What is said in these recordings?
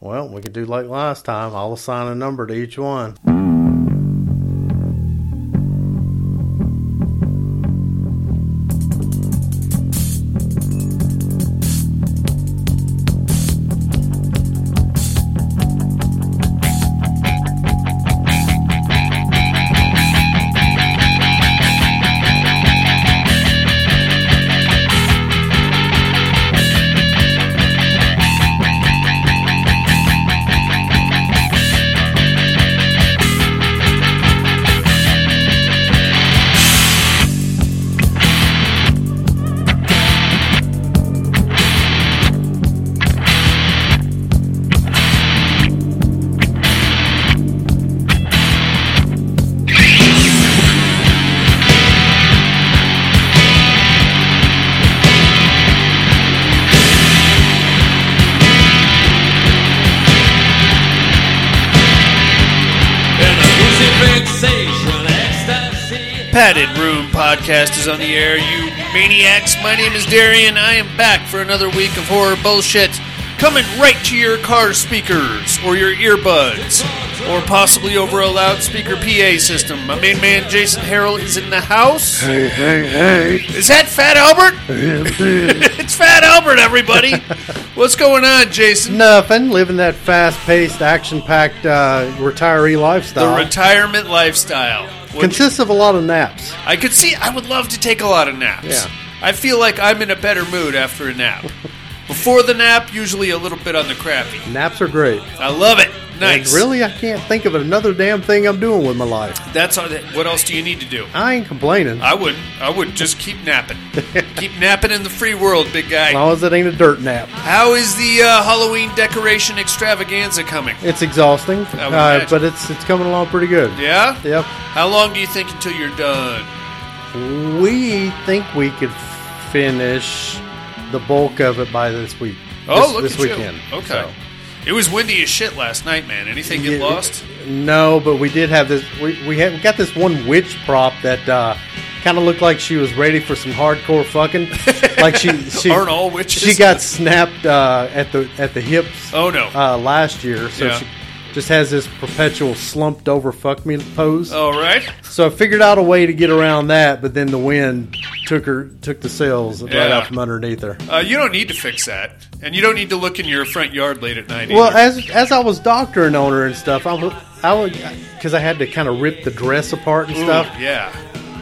Well, we could do like last time. I'll assign a number to each one. On the air, you maniacs. My name is Darian. I am back for another week of horror bullshit. Coming right to your car speakers, or your earbuds, or possibly over a loudspeaker PA system. My main man, Jason Harrell, is in the house. Hey, hey, hey. Is that Fat Albert? Fat Albert, everybody. What's going on, Jason? Nothing. Living that fast-paced, action-packed uh, retiree lifestyle. The retirement lifestyle. Consists of a lot of naps. I could see. I would love to take a lot of naps. Yeah. I feel like I'm in a better mood after a nap. Before the nap, usually a little bit on the crappy. Naps are great. I love it. Nice. And really, I can't think of another damn thing I'm doing with my life. That's all. What else do you need to do? I ain't complaining. I wouldn't. I would just keep napping. keep napping in the free world, big guy. As long as it ain't a dirt nap. How is the uh, Halloween decoration extravaganza coming? It's exhausting, would uh, but it's it's coming along pretty good. Yeah. Yep. How long do you think until you're done? We think we could finish the bulk of it by this week. Oh, this, look this at weekend. you. Okay. So, It was windy as shit last night, man. Anything get lost? No, but we did have this. We we, had, we got this one witch prop that uh, kind of looked like she was ready for some hardcore fucking. like she she Aren't all witches? she got snapped uh, at the at the hips Oh no. uh, last year, so Yeah. she just has this perpetual slumped over fuck me pose. all right. So I figured out a way to get around that, but then the wind took her took the sails right Yeah. out from underneath her. Uh, you don't need to fix that, and you don't need to look in your front yard late at night. Well, either. as as I was doctoring on her and stuff, I would I would because I had to kind of rip the dress apart and Ooh, stuff. yeah.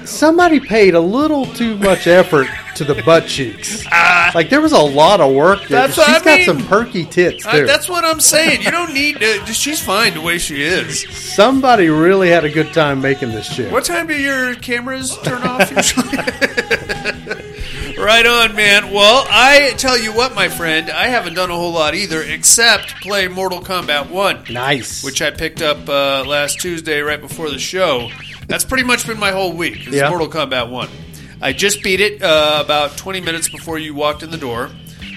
Somebody paid a little too much effort to the butt cheeks. Ah. like there was a lot of work. There. She's I got mean. some perky tits Uh, too. that's what I'm saying. You don't need. To, she's fine the way she is. Somebody really had a good time making this shit. What time do your cameras turn off usually? right on, man. Well, I tell you what, my friend, I haven't done a whole lot either, except play Mortal Kombat One. Nice. which I picked up uh, last Tuesday right before the show. That's pretty much been my whole week. It's Yeah. Mortal Kombat 1. I just beat it uh, about 20 minutes before you walked in the door.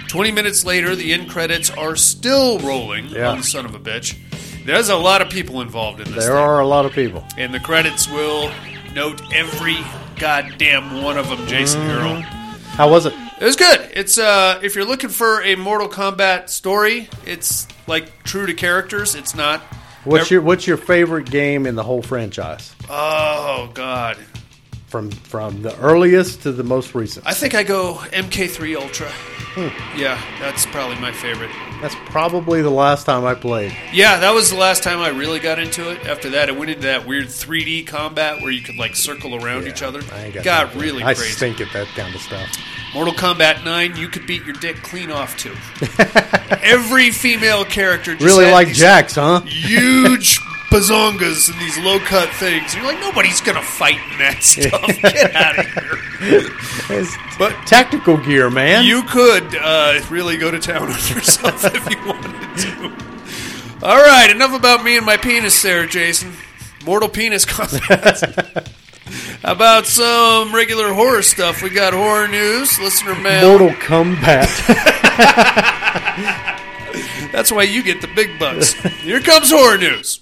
20 minutes later, the end credits are still rolling Yeah. on son of a bitch. There's a lot of people involved in this there thing. are a lot of people. And the credits will note every goddamn one of them, Jason Mm-hmm. Earl. How was it? It was good. It's uh, if you're looking for a Mortal Kombat story, it's like true to characters. It's not. What's your What's your favorite game in the whole franchise? Oh God, From from the earliest to the most recent. I think I go MK3 Ultra. Hmm. Yeah, that's probably my favorite. That's probably the last time I played. Yeah, that was the last time I really got into it. After that, I went into that weird 3D combat where you could like circle around each other. I got got really I crazy. stink at that kind of stuff. Mortal Kombat 9, you could beat your dick clean off too. Every female character just Really like Jax, huh? huge bazongas and these low cut things. You're like, nobody's gonna fight in that stuff. Get out of here. It's But tactical gear, man. You could uh, really go to town on yourself if you wanted to. All right, enough about me and my penis there, Jason. Mortal penis combat. How about some regular horror stuff? We got horror news, listener mail. Mortal Kombat. That's why you get the big bucks. Here comes horror news.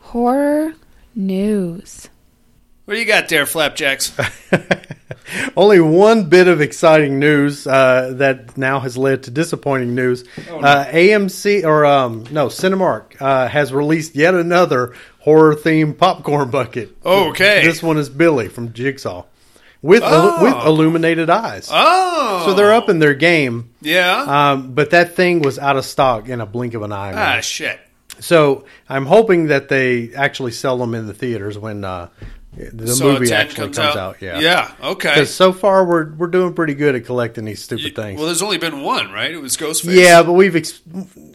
Horror news. What do you got there, Flapjacks? Only one bit of exciting news uh, that now has led to disappointing news. uh, AMC or um, no Cinemark uh, has released yet another horror themed popcorn bucket. Okay. this one is Billy from Jigsaw with Oh. with illuminated eyes. Oh, So they're up in their game, Yeah. um, but that thing was out of stock in a blink of an eye. man. ah, shit. So I'm hoping that they actually sell them in the theaters when uh, the So movie actually comes, out. Yeah. Yeah. Okay. Because so far we're we're doing pretty good at collecting these stupid things. Well, there's only been one, right? It was Ghostface. yeah, but we've ex-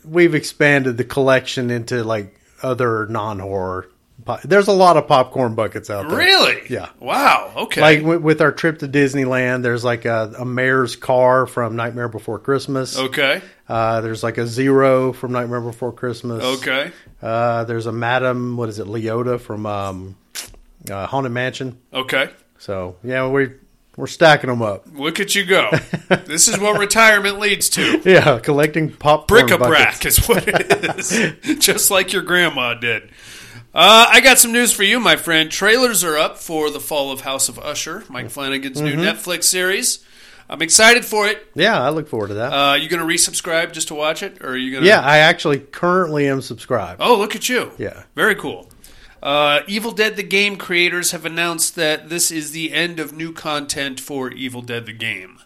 we've expanded the collection into like other non horror. Po- There's a lot of popcorn buckets out there. Really? Yeah. Wow. Okay. Like with, with our trip to Disneyland, there's like a, a mayor's car from Nightmare Before Christmas. okay. Uh, there's like a zero from Nightmare Before Christmas. Okay. Uh, there's a Madam, what is it, Leota from um, uh, Haunted Mansion. Okay. So yeah, we we're stacking them up. Look at you go. this is what retirement leads to. Yeah, collecting pop Bric-a-brac is what it is. Just like your grandma did. Uh, I got some news for you, my friend. Trailers are up for the fall of House of Usher, Mike Flanagan's new Mm-hmm. Netflix series. I'm excited for it. Yeah, I look forward to that. Uh, you going to resubscribe just to watch it, or are you going to? yeah, I actually currently am subscribed. Oh, look at you. Yeah. Very cool. Uh, Evil Dead the Game creators have announced that this is the end of new content for Evil Dead the Game.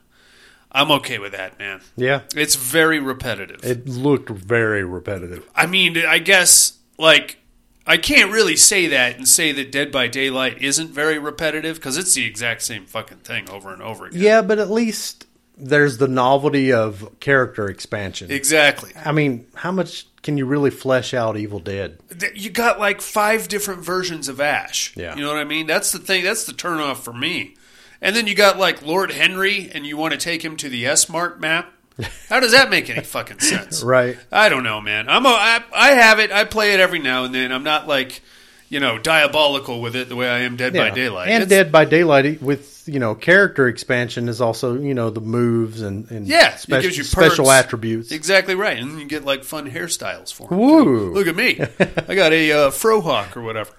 I'm okay with that, man. Yeah, It's very repetitive. it looked very repetitive. I mean, I guess, like, I can't really say that and say that Dead by Daylight isn't very repetitive because it's the exact same fucking thing over and over again. Yeah, but at least there's the novelty of character expansion. Exactly. I mean, how much can you really flesh out Evil Dead? You got like five different versions of Ash. Yeah. You know what I mean? That's the thing. That's the turnoff for me. And then you got like Lord Henry, and you want to take him to the S Mart map. How does that make any fucking sense? Right. I don't know, man. I'm a, I, I have it. I play it every now and then. I'm not like, you know, diabolical with it the way I am Dead by Daylight. And It's- Dead by Daylight with you know character expansion is also you know the moves and, and Yeah, it gives you special perks. attributes. Exactly right, and then you get like fun hairstyles for him. Woo. Look at me, I got a uh, frohawk or whatever.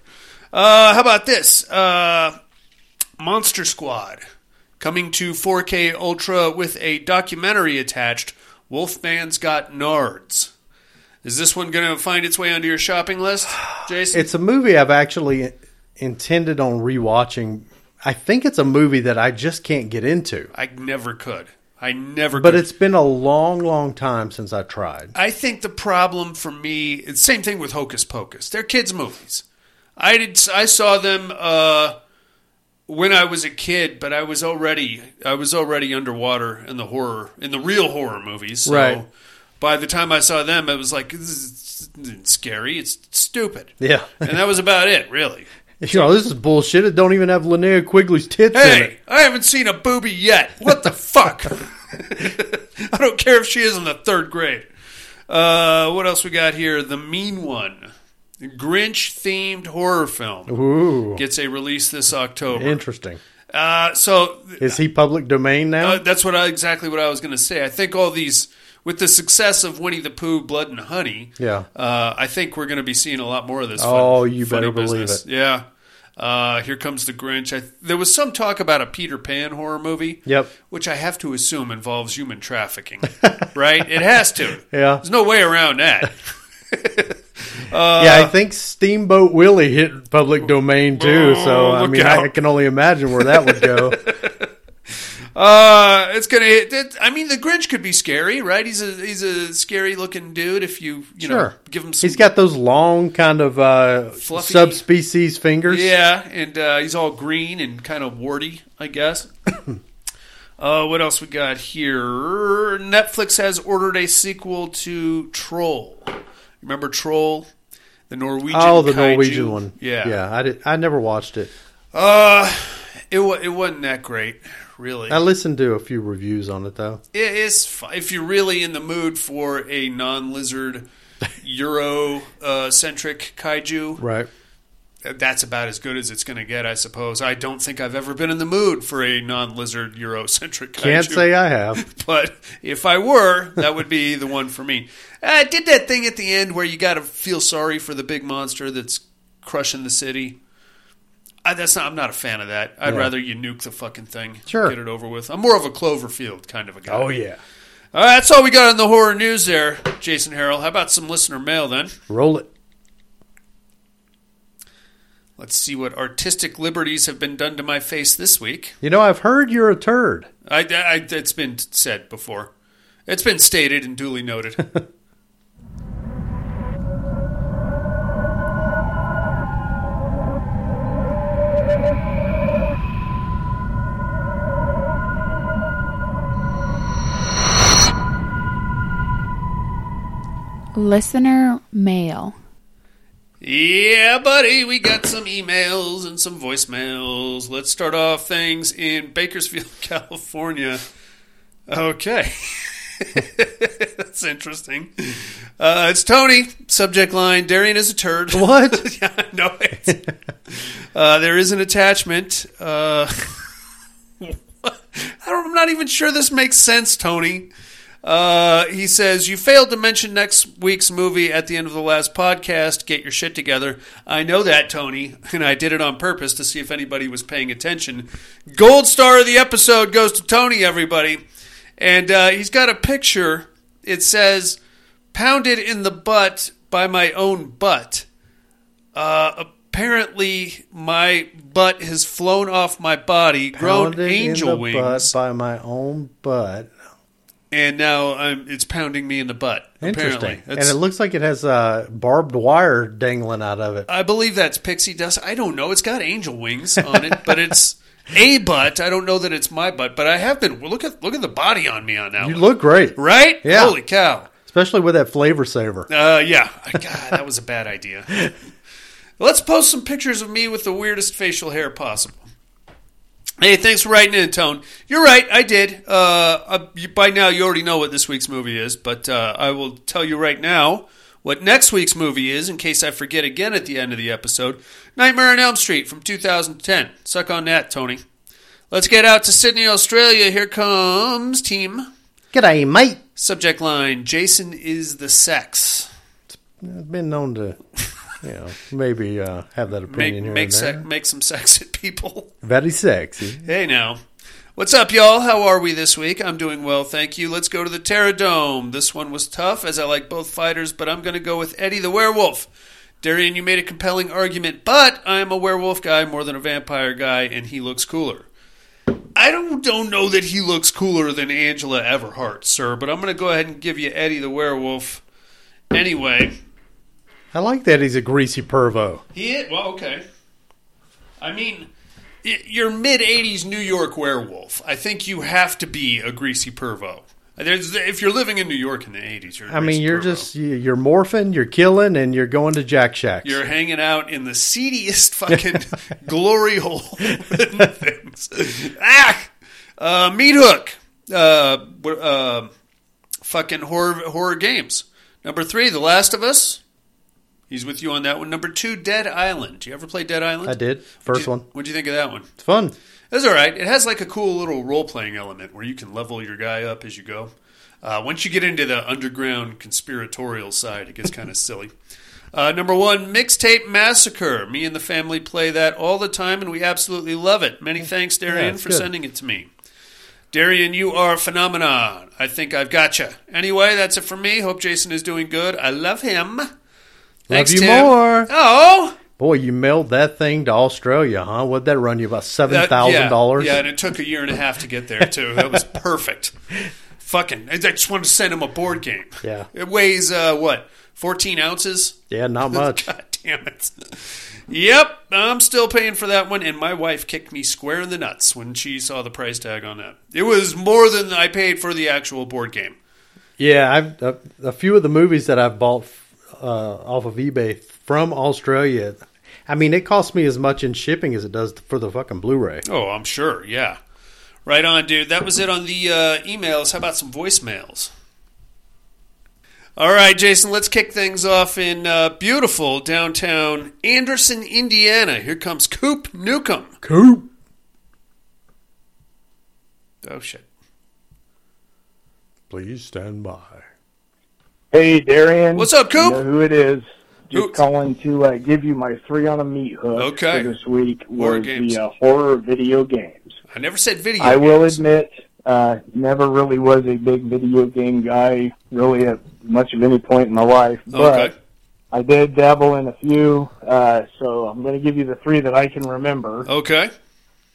Uh, how about this? Uh, Monster Squad coming to 4K Ultra with a documentary attached. Wolfman's got Nards. Is this one going to find its way onto your shopping list, Jason? It's a movie I've actually intended on rewatching. I think it's a movie that I just can't get into. I never could. I never. But could. it's been a long, long time since I tried. I think the problem for me, it's the same thing with Hocus Pocus. They're kids' movies. I did. I saw them uh, when I was a kid, but I was already I was already underwater in the horror in the real horror movies. So Right. By the time I saw them, it was like this is scary. It's stupid. Yeah. and that was about it, really. you know, this is bullshit. It don't even have Linnea Quigley's tits in Hey, it. I haven't seen a booby yet. What the fuck? I don't care if she is in the third grade. Uh, what else we got here? The Mean One, Grinch themed horror film, Ooh, gets a release this October. interesting. Uh, so Is he public domain now? uh, that's what I, exactly what I was going to say. I think all these, with the success of Winnie the Pooh, Blood and Honey, Yeah. uh, I think we're going to be seeing a lot more of this. Oh, fun- you better believe it. Yeah. Uh, here comes the Grinch. I, there was some talk about a Peter Pan horror movie. Yep. Which I have to assume involves human trafficking, right? It has to. Yeah. There's no way around that. yeah, I think Steamboat Willie hit public domain too. so Oh, I mean, out. I can only imagine where that would go. Uh, it's gonna. It, it- I mean, the Grinch could be scary, right? He's a he's a scary looking dude. If you you know give him some He's got those long kind of uh, Fluffy- subspecies fingers. Yeah, and uh, he's all green and kind of warty, I guess. uh, what else we got here? Netflix has ordered a sequel to Troll. Remember Troll, the Norwegian? Oh, the kaiju? Norwegian one. Yeah, yeah. I did. I never watched it. Uh, it it wasn't that great, really. I listened to a few reviews on it though. It is if you're really in the mood for a non-lizard Euro uh, centric kaiju. Right. that's about as good as it's going to get, I suppose. I don't think I've ever been in the mood for a non-lizard Eurocentric kaiju. Can't say I have. but if I were, that would be the one for me. I did that thing at the end where you got to feel sorry for the big monster that's crushing the city. I, that's not. I'm not a fan of that. I'd Yeah. rather you nuke the fucking thing, Sure. get it over with. I'm more of a Cloverfield kind of a guy. Oh yeah. All right, that's all we got on the horror news there, Jason Harrell. How about some listener mail then? Roll it. Let's see what artistic liberties have been done to my face this week. You know, I've heard you're a turd. I, I, it's been said before. It's been stated and duly noted. Listener mail. yeah, buddy, we got some emails and some voicemails. Let's start off things in Bakersfield, California. Okay. That's interesting. Uh, it's Tony. Subject line Darian is a turd. What? yeah, I know it. uh, there is an attachment. Uh, I don't, I'm not even sure this makes sense, Tony. Uh, he says, You failed to mention next week's movie at the end of the last podcast. Get your shit together. I know that, Tony, and I did it on purpose to see if anybody was paying attention. Gold star of the episode goes to Tony, everybody. And uh, he's got a picture. It says, Pounded in the butt by my own butt. Uh, apparently, my butt has flown off my body, grown Pounded angel in the wings, butt by my own butt. And now I'm, it's pounding me in the butt. Interesting. Apparently, And it looks like it has uh, barbed wire dangling out of it. I believe that's pixie dust. I don't know. It's got angel wings on it, but it's a butt. I don't know that it's my butt, but I have been. Look at look at the body on me on that. You one. look great, right. Yeah. Holy cow. especially with that flavor saver. Uh, yeah. God, that was a bad idea. Let's post some pictures of me with the weirdest facial hair possible. Hey, thanks for writing in, Tone. You're right, I did. Uh, uh, by now, you already know what this week's movie is, but uh, I will tell you right now what next week's movie is in case I forget again at the end of the episode. Nightmare on Elm Street from 2010. Suck on that, Tony. Let's get out to Sydney, Australia. Here comes team. G'day, mate. Subject line Jason is the sex. I've been known to, you know, maybe uh, have that make opinion here make and se- make some sex at people. Very sexy. Hey now. What's up, y'all? How are we this week? I'm doing well, thank you. Let's go to the Terror Dome. This one was tough, as I like both fighters, but I'm going to go with Eddie the Werewolf. Darian, you made a compelling argument, but I'm a werewolf guy more than a vampire guy, and he looks cooler. I don't, don't know that he looks cooler than Angela Everhart, sir, but I'm going to go ahead and give you Eddie the Werewolf. Anyway, I like that he's a greasy pervo. He is? Well, okay. I mean, you're mid 80s New York werewolf. I think you have to be a greasy pervo. There's, if you're living in New York in the 80s, you're I mean, you're pervo. just you- you're morphing, you're killing, and you're going to Jack Shacks. You're hanging out in the seediest fucking glory hole things. ah! Uh, Meat Hook. Uh, uh, fucking horror, horror games. Number three, The Last of Us. He's with you on that one. Number two, Dead Island. Do you ever play Dead Island? I did first one. What'd you think of that one? It's fun. It's all right. It has like a cool little role playing element where you can level your guy up as you go. Uh, once you get into the underground conspiratorial side, it gets kind of silly. Uh, number one, Mixtape Massacre. Me and the family play that all the time, and we absolutely love it. Many thanks, Darian, it's for good. sending it to me. Darian, you are a phenomenon. I think I've got you. Anyway, that's it for me. Hope Jason is doing good. I love him. Thanks, you Tim. more. Oh, Boy, you mailed that thing to Australia, huh? What'd that run you about seven That- thousand dollars? Yeah, yeah, and it took a year and a half to get there too. That was perfect. Fucking, I just wanted to send him a board game. Yeah. it weighs uh, what, fourteen ounces? Yeah, not much. God damn it. Yep, I'm still paying for that one, and my wife kicked me square in the nuts when she saw the price tag on that. It was more than I paid for the actual board game. Yeah, I've a, a few of the movies that I've bought uh, off of eBay from Australia. I mean, it costs me as much in shipping as it does for the fucking Blu-ray. Oh, I'm sure. Yeah. Right on, dude. That was it on the uh, emails. How about some voicemails? All right, Jason, let's kick things off in uh, beautiful downtown Anderson, Indiana. Here comes Coop Newcomb. Coop. Oh, shit. Please stand by. Hey, Darian. What's up, Coop? You know who it is? Just Who- calling to uh, give you my three on a meat hook Okay. for this week Horror was games. the uh, horror video games. I never said video. I will admit, uh, never really was a big video game guy, really at much of any point in my life. But Okay. I did dabble in a few, uh, so I'm going to give you the three that I can remember. Okay.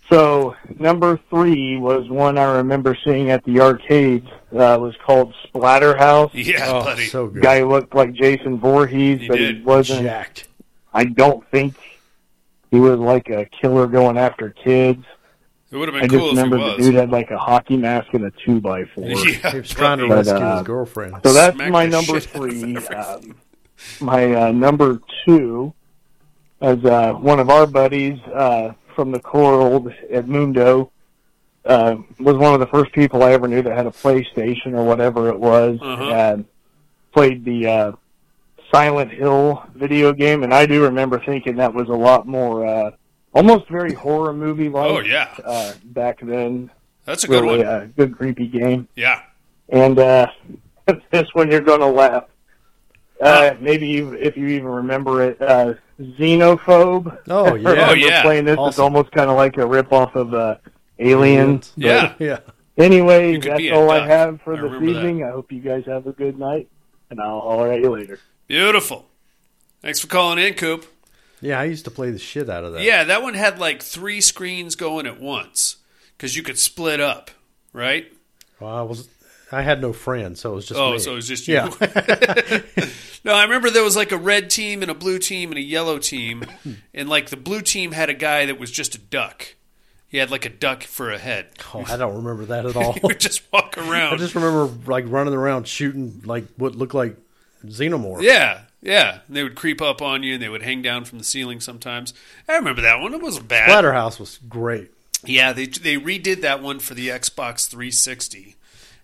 So number three was one I remember seeing at the arcades. Uh, it was called Splatterhouse. Yeah, Oh, buddy. so good. Guy looked like Jason Voorhees, He but he wasn't. Jacked. I don't think he was like a killer going after kids. it would have I been just cool if he remember the dude had like a hockey mask and a two by four. yeah, He was trying to buddy. Rescue uh, his girlfriend. So that's Smack my number shit out of three. everything. Um, my uh, number two is uh, one of our buddies uh, from the Coral Edmundo. Uh, was one of the first people I ever knew that had a PlayStation or whatever it was, Uh-huh. and played the uh, Silent Hill video game. And I do remember thinking that was a lot more, uh, almost very horror movie like. Oh, yeah. Uh, back then, That's a good really one. a good creepy game. Yeah. And uh, this one you're going to laugh. Uh, maybe you, if you even remember it, uh, Xenophobe. Oh, I yeah. Oh, yeah. Playing this, it's Awesome. almost kind of like a ripoff of uh, Aliens. but Yeah. Yeah. Anyway, that's be a all I have for I this remember that. evening. I hope you guys have a good night, and I'll holler at you later. Beautiful. Thanks for calling in, Coop. Yeah, I used to play the shit out of that. Yeah, that one had like three screens going at once because you could split up, right? Well, I was. I had no friends, so it was just Oh, me. so it was just you. yeah. No, I remember there was like a red team and a blue team and a yellow team, and like the blue team had a guy that was just a duck. He had like a duck for a head. oh, I don't remember that at all. He would just walk around. I just remember like running around shooting like what looked like xenomorph. Yeah, yeah. And they would creep up on you and they would hang down from the ceiling sometimes. I remember that one. It wasn't bad. Splatterhouse was great. Yeah, they they redid that one for the Xbox 360.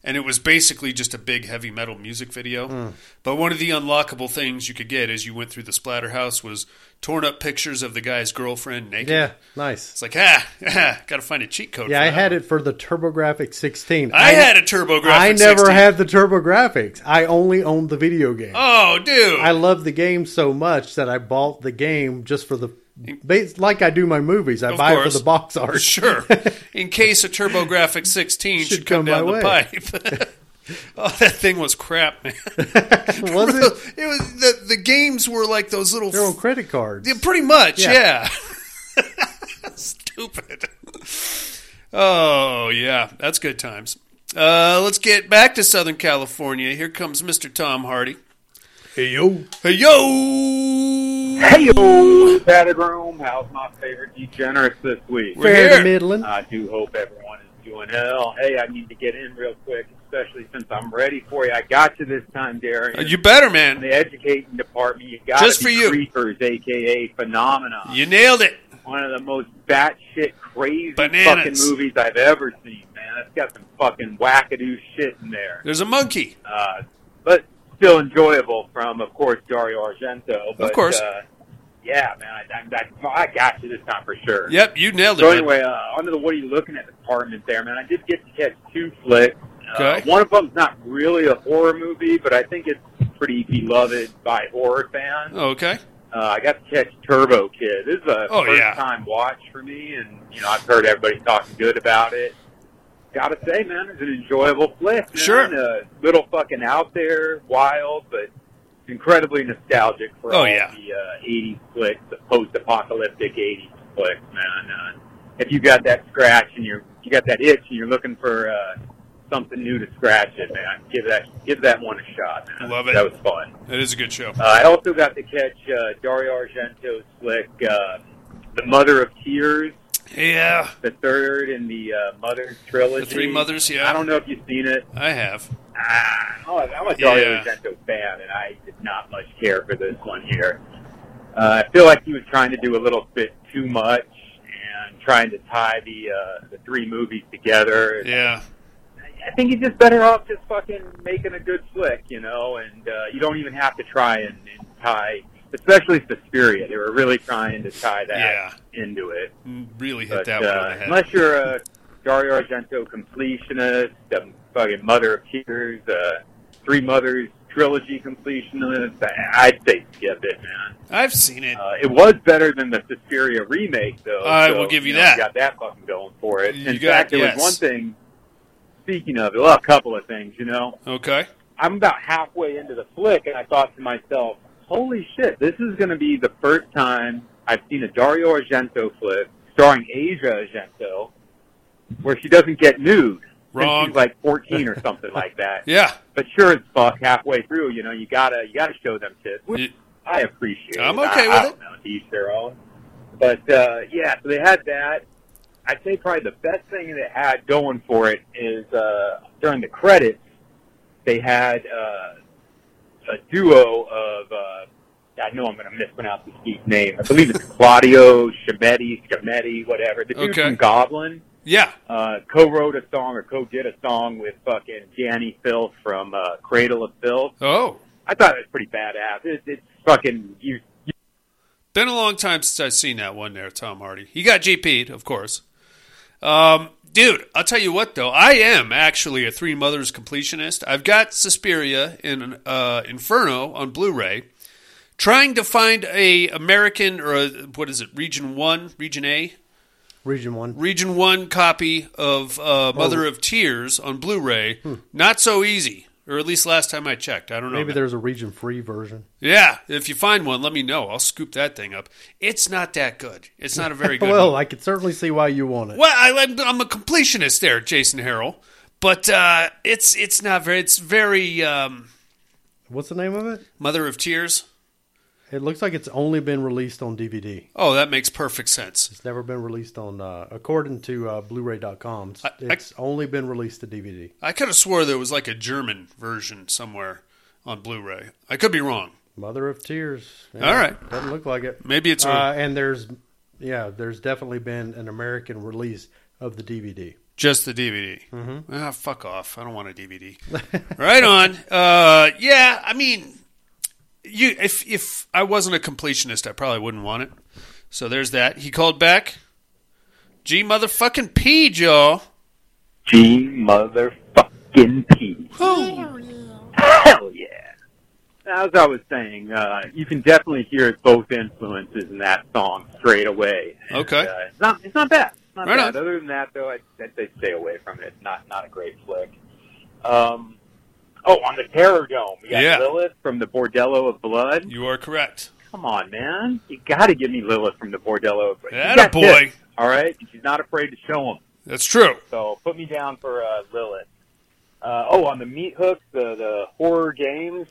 And it was basically just a big heavy metal music video. Hmm. But one of the unlockable things you could get as you went through the Splatterhouse was torn up pictures of the guy's girlfriend naked. Yeah, nice. It's like, ah, ah got to find a cheat code. Yeah, I had one. it for the TurboGrafx 16. I, had a TurboGrafx. I never 16. had the TurboGrafx. I only owned the video game. Oh, dude. I love the game so much that I bought the game just for the like I do my movies. I buy it course. for the box art. Sure. In case a TurboGrafx 16 should, Should come, come down the way. pipe. oh, that thing was crap, man. Was it? It was the the games were like those little They're on credit cards. Yeah, pretty much, yeah. Yeah. Stupid. Oh, yeah, that's good times. Uh, let's get back to Southern California. Here comes Mr. Tom Hardy. Hey yo, Hey, yo! Hey yo, padded room. How's my favorite degenerates this week? We're fair here. to middling. I do hope everyone is doing well. Hey, I need to get in real quick, especially since I'm ready for you. I got you this time, Darian. Uh, You better, in man. the educating department, you got Just for you. Creepers, aka Phenomena. You nailed it. One of the most batshit crazy Bananas. fucking movies I've ever seen, man. It's got some fucking wackadoo shit in there. There's a monkey. Uh, but still enjoyable from, of course, Dario Argento. But, of course. Uh, yeah, man, I, I, I got you this time for sure. Yep, you nailed it. So man. anyway, uh, onto the what are you looking at department there, man. I did get to catch two flicks. Uh, Okay. one of them's not really a horror movie, but I think it's pretty beloved by horror fans. Okay. Uh, I got to catch Turbo Kid. This is a Oh, first yeah. time watch for me, and you know I've heard everybody talking good about it. Gotta say, man, it's an enjoyable flick. Man. Sure. a little fucking out there, wild, but incredibly nostalgic for Oh, all yeah. the uh, '80s flicks, the post-apocalyptic '80s flicks, man. Uh, if you got that scratch and you're you got that itch and you're looking for uh, something new to scratch it, man, give that give that one a shot. Man. Love it. That was fun. That is a good show. Uh, I also got to catch uh, Dario Argento's flick, uh, The Mother of Tears, Yeah, the third in the uh, Mother trilogy. The Three Mothers, yeah. I don't know if you've seen it. I have. Ah, I'm a Dario Yeah. Argento fan, and I did not much care for this one here. Uh, I feel like he was trying to do a little bit too much and trying to tie the uh, the three movies together. Yeah. I think he's just better off just fucking making a good flick, you know, and uh, you don't even have to try and, and tie, especially Suspiria. They were really trying to tie that Yeah. into it. Really hit But that one on uh, the head. unless you're a Dario Argento completionist, a fucking Mother of Tears, uh, Three Mothers trilogy completionist, I'd say skip it, man. I've seen it. Uh, it was better than the Suspiria remake, though. I so, will give you know, that. got that fucking going for it. You In got- fact, there yes. was one thing. Speaking of, well, a couple of things, you know. Okay. I'm about halfway into the flick, and I thought to myself, "Holy shit! This is going to be the first time I've seen a Dario Argento flick starring Asia Argento, where she doesn't get nude. since Wrong. She's like 14 or something like that. Yeah. But sure as fuck, halfway through, you know, you gotta you gotta show them tits, which You- I appreciate. I'm okay I, with I it. don't know, to each their own. But uh, yeah, so they had that. I'd say probably the best thing it had going for it is uh, during the credits, they had uh, a duo of. Uh, I know I'm going to mispronounce this geek's name. I believe it's Claudio Schimetti, Schimetti, whatever. The dude Okay. from Goblin Yeah. uh, co-wrote a song or co-did a song with fucking Dani Filth from uh, Cradle of Filth. Oh. I thought it was pretty badass. It, it's fucking you. you Been a long time since I've seen that one there, Tom Hardy. He got GP'd, of course. Um, dude, I'll tell you what though, I am actually a Three Mothers completionist. I've got Suspiria in uh, Inferno on Blu-ray. Trying to find a American or a, what is it, Region One, Region A, Region one. Region One copy of uh, Mother of Tears on Blu-ray. Not so easy, or at least last time I checked. I don't know. Maybe there's a region free version. Yeah, if you find one, let me know. I'll scoop that thing up. It's not that good. It's not a very good. Well, movie. I could certainly see why you want it. well, I, I'm, I'm a completionist there, Jason Harrell, but uh, it's it's not very. It's very um, What's the name of it? Mother of Tears. It looks like it's only been released on DVD. Oh, that makes perfect sense. It's never been released on, uh, according to uh, Blu-ray.com. I- I- It's only been released to DVD. I could have swore there was like a German version somewhere on Blu-ray. I could be wrong. Mother of Tears. All right. doesn't look like it. Maybe it's Uh, and there's, yeah, there's definitely been an American release of the DVD. just the DVD. Mm-hmm. Ah, fuck off. I don't want a DVD. right on. Uh, yeah, I mean, you if if I wasn't a completionist, I probably wouldn't want it. So there's that. He called back. G motherfucking P, y'all. G motherfucking P. Hell yeah. As I was saying, uh, you can definitely hear both influences in that song straight away. Okay. Uh, it's not. It's not bad. It's not Right bad. on. Other than that, though, I'd, I'd say stay away from it. It's not not a great flick. Um. Oh, on the Terror Dome, Yeah. Lilith from the Bordello of Blood. You are correct. Come on, man! You got to give me Lilith from the Bordello of Blood. That a boy. tits, all right, and she's not afraid to show him. That's true. So put me down for uh, Lilith. Uh, oh, on the Meat Hooks, the the horror games.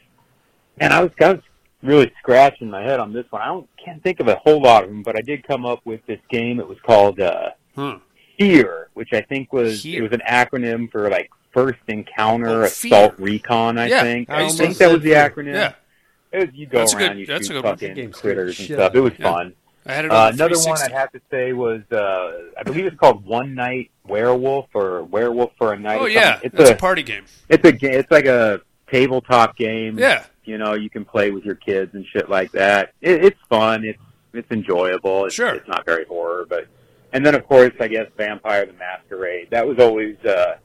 And I was, I was really scratching my head on this one. I don't can't think of a whole lot of them, but I did come up with this game. It was called uh, Huh. Fear, which I think was it was an acronym for like First Encounter Oh, Assault Fear. Recon. I Yeah, think. I I, almost think that was the said acronym. Yeah. It was, you go That's a around, good- you that's shoot one. fucking game scared critters the and shit stuff. It was. Yeah. fun. I had it Uh, on the another one I'd have to say was uh, I believe it's called One Night Werewolf or Werewolf for a Night. Oh yeah, it's it's a a party game. it's a ga- it's like a tabletop game. Yeah. you know you can play with your kids and shit like that. It, it's fun. It's it's enjoyable. It's, Sure. it's not very horror, but and then of course I guess Vampire the Masquerade. That was always uh,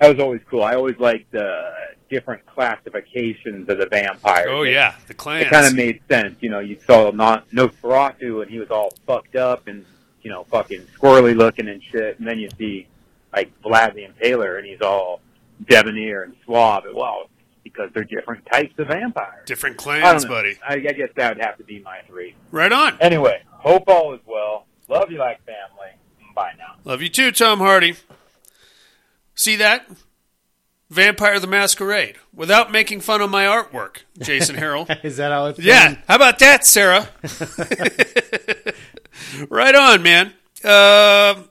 that was always cool. I always liked the different classifications of the vampires. Oh It- yeah, the clans. it kind of made sense. You know, you saw not Nosferatu, and he was all fucked up and you know fucking squirrely looking and shit, and then you see like Vlad the Impaler, and he's all debonair and suave. And, well, because they're different types of vampires. different clans, don't buddy. I, I guess that would have to be my three. Right on. Anyway, hope all is well. Love you like family. Bye now. Love you too, Tom Hardy. See that? Vampire the Masquerade. Without making fun of my artwork, Jason Harrell. Is that how it's Yeah, done? how about that, Sarah? right on, man. Uh,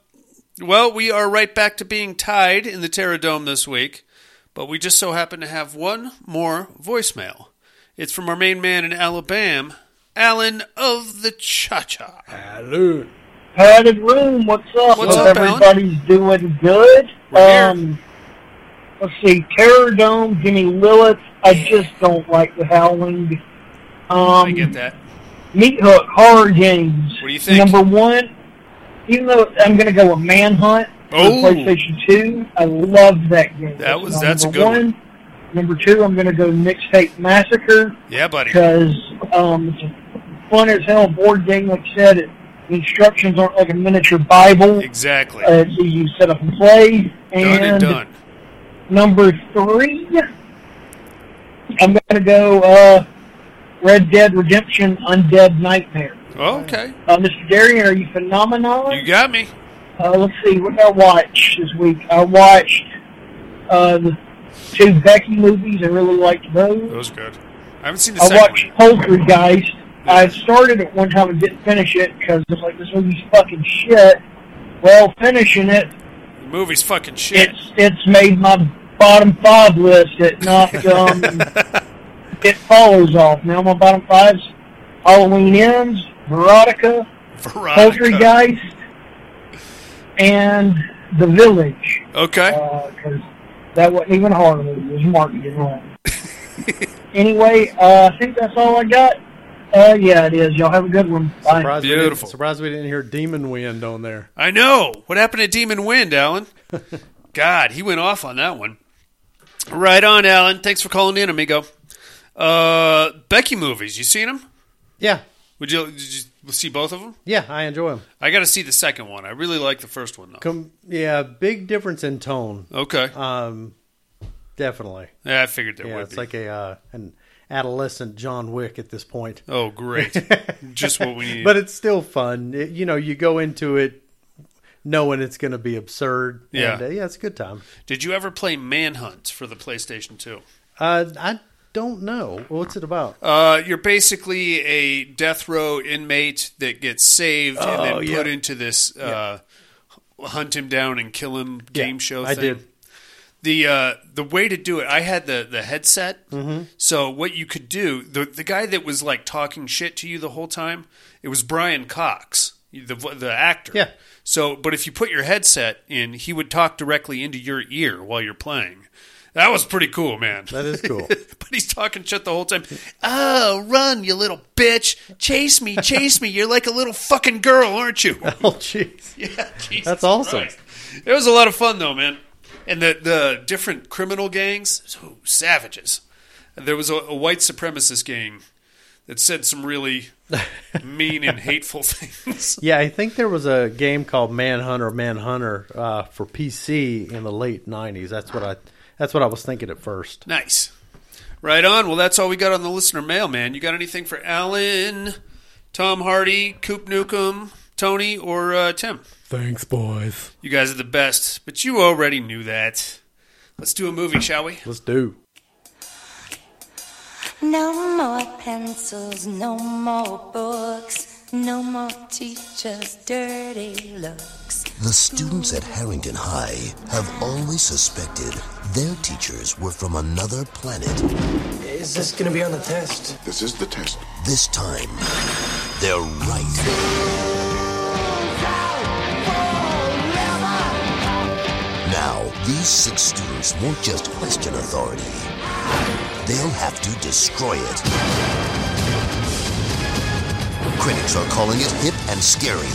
well, we are right back to being tied in the Terror Dome this week, but we just so happen to have one more voicemail. It's from our main man in Alabama, Alan of the Cha Cha. Hello. Padded room, what's up? What's Hope up, Alan? everybody's doing good. We're here. Um, let's see, Terror Dome, Jimmy Lilith. I just don't like the Howling. Um, I get that. Meat Hook horror games. What do you think? Number one, even though I'm going to go with Manhunt for Oh. PlayStation Two, I love that game. That was- that's a good one. Number two, I'm going to go Mixtape Massacre Yeah, buddy. because um, it's a fun as hell board game. Like I said, it, the instructions aren't like a miniature Bible. Exactly. Uh, so you set up and play. And, done and done. number three, I'm going to go uh, Red Dead Redemption Undead Nightmare. Oh, okay. Uh, Mr. Darian, are you phenomenal? You got me. Uh, let's see, what did I watch this week? I watched uh, the two Becky movies. I really liked those. was good. I haven't seen the I watched one. Poltergeist. I started it one time and didn't finish it because it's like this movie's fucking shit. Well, finishing it, The movie's fucking shit. it's it's made my bottom five list. It knocked um, it follows off. Now my bottom fives: Halloween Ends, Veronica, Veronica. Poltergeist, and The Village. Okay. because that wasn't even a horror movie. It was marketed wrong. anyway, uh, I think that's all I got. Uh, yeah, it is. Y'all have a good one. Bye. Surprised We Beautiful. didn't, surprised we didn't hear Demon Wind on there. I know. What happened to Demon Wind, Alan? God, he went off on that one. Right on, Alan. Thanks for calling in, amigo. Uh, Becky movies. You seen them? Yeah, Would you, did you see both of them? yeah, I enjoy them. I got to see the second one. I really like the first one though. Com- yeah, big difference in tone. Okay. Um, definitely. Yeah, I figured there Yeah, would it's be. like a uh, an adolescent John Wick at this point. oh, great. Just what we need. But it's still fun. It- you know, you go into it knowing it's going to be absurd. Yeah. and, uh, yeah, it's a good time. Did you ever play Manhunt for the PlayStation 2? Uh, I don't know what's it about. Uh, you're basically a death row inmate that gets saved and Oh, then yeah. put into this uh, hunt him down and kill him game Yeah, show I thing. did. The uh, the way to do it, I had the the headset. Mm-hmm. So what you could do, the the guy that was like talking shit to you the whole time, it was Brian Cox, the the actor. Yeah. So, but if you put your headset in, he would talk directly into your ear while you're playing. That was pretty cool, man. That is cool. but he's talking shit the whole time. Oh, run, you little bitch! Chase me, chase me! You're like a little fucking girl, aren't you? oh, jeez. yeah, Jesus That's awesome. Christ. It was a lot of fun though, man. And the the different criminal gangs, so savages. There was a, a white supremacist gang that said some really mean and hateful things. Yeah, I think there was a game called Manhunter Manhunter uh, for PC in the late '90s. That's what I. That's what I was thinking at first. Nice. Right on. Well, that's all we got on the listener mail, man. You got anything for Alan, Tom Hardy, Coop Nukem, Tony, or uh, Tim? Thanks, boys. You guys are the best, but you already knew that. Let's do a movie, shall we? Let's do. No more pencils, no more books, no more teachers' dirty looks. The students at Harrington High have always suspected their teachers were from another planet. Is this gonna be on the test? This is the test. This time, they're right. These six students won't just question authority. They'll have to destroy it. Critics are calling it hip and scary.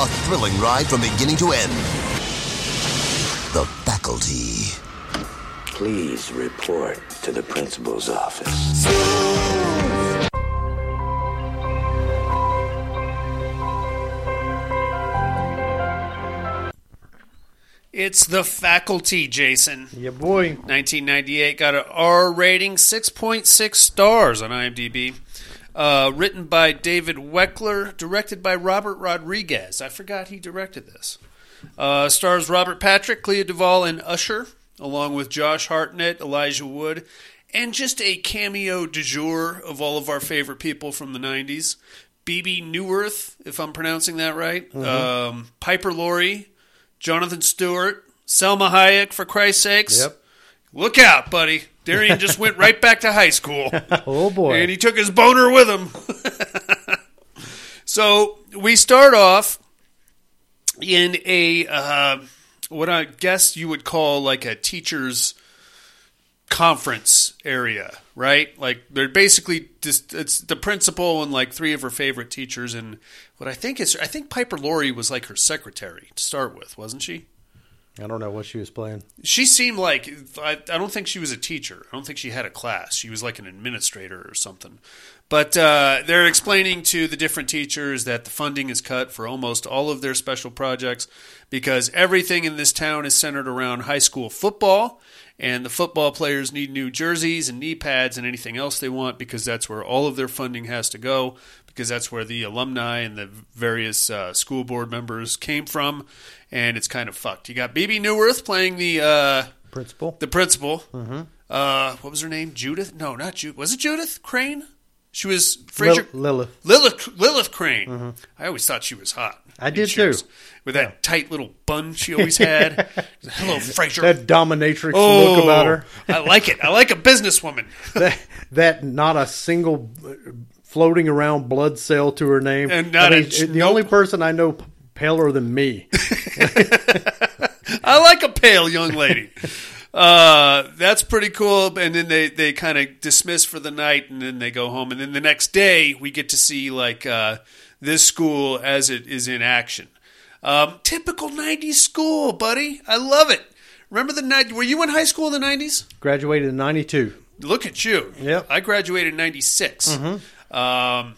A thrilling ride from beginning to end. The faculty. Please report to the principal's office. It's The Faculty, Jason. Yeah, boy. 1998 got an R rating, 6.6 stars on IMDb. Uh, written by David Wechter, directed by Robert Rodriguez. I forgot he directed this. Uh, stars Robert Patrick, Clea Duvall, and Usher, along with Josh Hartnett, Elijah Wood, and just a cameo du jour of all of our favorite people from the 90s. Bebe Neuwirth, if I'm pronouncing that right. Um, Piper Laurie, Jonathan Stewart, Salma Hayek, for Christ's sakes. Yep. Look out, buddy. Darian just went right back to high school. Oh boy. And he took his boner with him. so we start off in a uh, what I guess you would call like a teacher's conference area, right? Like they're basically just it's the principal and like three of her favorite teachers and what I think is I think Piper Laurie was like her secretary to start with, wasn't she? I don't know what she was playing. She seemed like I, I don't think she was a teacher. I don't think she had a class. She was like an administrator or something. But uh, they're explaining to the different teachers that the funding is cut for almost all of their special projects because everything in this town is centered around high school football, and the football players need new jerseys and knee pads and anything else they want because that's where all of their funding has to go because that's where the alumni and the various uh, school board members came from, and it's kind of fucked. You got Bebe Neuwirth playing the uh, Principal. the principal. Uh, what was her name? Judith? No, not Judith. Was it Judith Crane? She was Frasier Lil- Lilith. Lilith Lilith Crane. I always thought she was hot. I did too. With that tight little bun she always had. Hello, Frasier. That dominatrix oh, look about her. I like it. I like a businesswoman. That, that not a single uh, floating around blood cell to her name. And not I mean, a- the nope. only person I know paler than me. I like a pale young lady. Uh, that's pretty cool. And then they, they kind of dismiss for the night and then they go home. And then the next day we get to see like uh, this school as it is in action. Um, typical 90s school, buddy. I love it. Remember the night? Were you in high school in the 90s? Graduated in '92. Look at you. Yep. I graduated in 96. Um,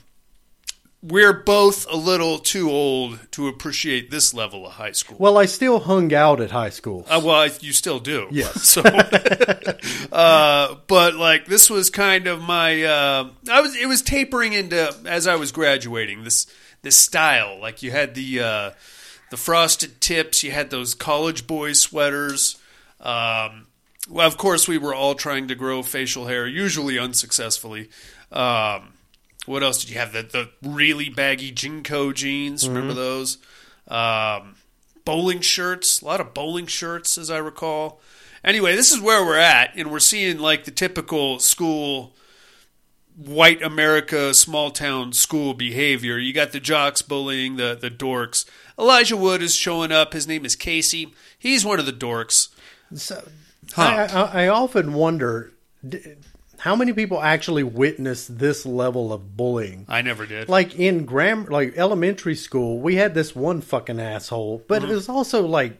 we're both a little too old to appreciate this level of high school. Well, I still hung out at high school. Uh, well, you still do. Yes. So, uh, but like this was kind of my. Uh, I was. It was tapering into as I was graduating. This this style, like you had the uh, the frosted tips. You had those college boy sweaters. Um, well, of course, we were all trying to grow facial hair, usually unsuccessfully. Um, what else did you have? The the really baggy JNCO jeans. Remember those? Um, bowling shirts. A lot of bowling shirts, as I recall. Anyway, this is where we're at, and we're seeing like the typical school white America small town school behavior. You got the jocks bullying the the dorks. Elijah Wood is showing up. His name is Casey. He's one of the dorks. So, Huh. I, I, I often wonder d- how many people actually witnessed this level of bullying. I never did. Like in gram, like elementary school, we had this one fucking asshole, but Mm-hmm. it was also like,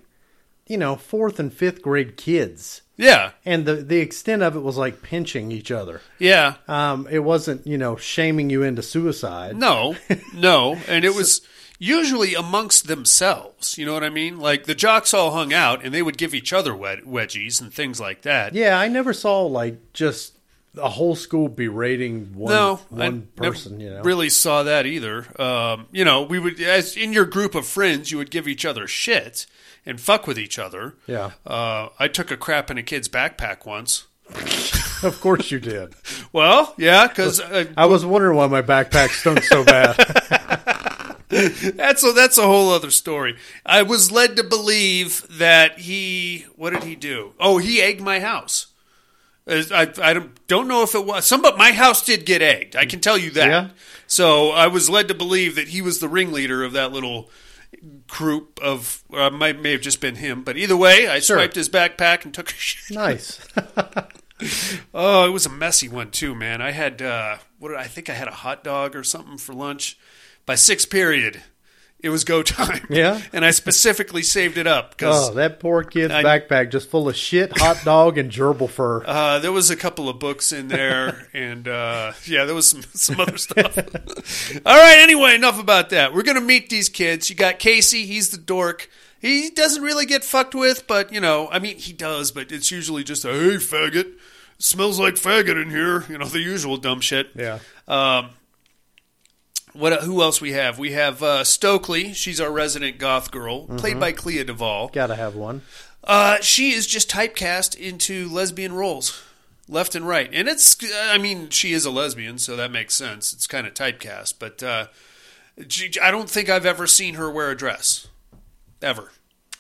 you know, fourth and fifth grade kids, yeah, and the the extent of it was like pinching each other. yeah. Um, it wasn't, you know, shaming you into suicide. No, no, and it was usually amongst themselves. You know what I mean? Like the jocks all hung out, and they would give each other wed- wedgies and things like that. Yeah, I never saw like just a whole school berating one no, one I person. You know, really saw that either. Um, you know, we would as in your group of friends, you would give each other shit and fuck with each other. Yeah. Uh, I took a crap in a kid's backpack once. of course you did. Well, yeah, because uh, I was wondering why my backpack stunk so bad. That's a, that's a whole other story. I was led to believe that he. What did he do? Oh, he egged my house. I, I don't, know if it was some, but my house did get egged. I can tell you that. Yeah? So I was led to believe that he was the ringleader of that little group of. Uh, might may have just been him, but either way, I Sure. swiped his backpack and took a shit. nice. Oh, it was a messy one too, man. I had uh, what did I think I had a hot dog or something for lunch. By sixth period, it was go time. Yeah? and I specifically saved it up because Oh, that poor kid's I- backpack just full of shit, hot dog, and gerbil fur. uh, there was a couple of books in there, and uh, yeah, there was some some other stuff. All right, anyway, enough about that. We're gonna meet these kids. You got Casey. He's the dork. He doesn't really get fucked with, but you know, I mean, he does, but it's usually just a hey faggot. Smells like faggot in here. You know, the usual dumb shit. yeah. Um, what? Who else we have? We have uh, Stokely. She's our resident goth girl, played by Clea Duvall. Gotta have one. Uh, she is just typecast into lesbian roles, left and right, and it's. I mean, she is a lesbian, so that makes sense. It's kind of typecast, but uh, she, I don't think I've ever seen her wear a dress, ever.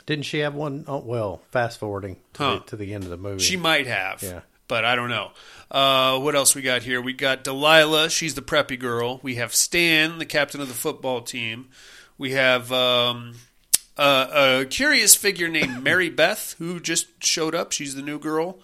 Didn't she have one? Oh, well, fast forwarding to, Huh. the, to the end of the movie. She might have. Yeah. But I don't know. Uh, what else we got here? We got Delilah. She's the preppy girl. We have Stan, the captain of the football team. We have um, a, a curious figure named Mary Beth, who just showed up. She's the new girl.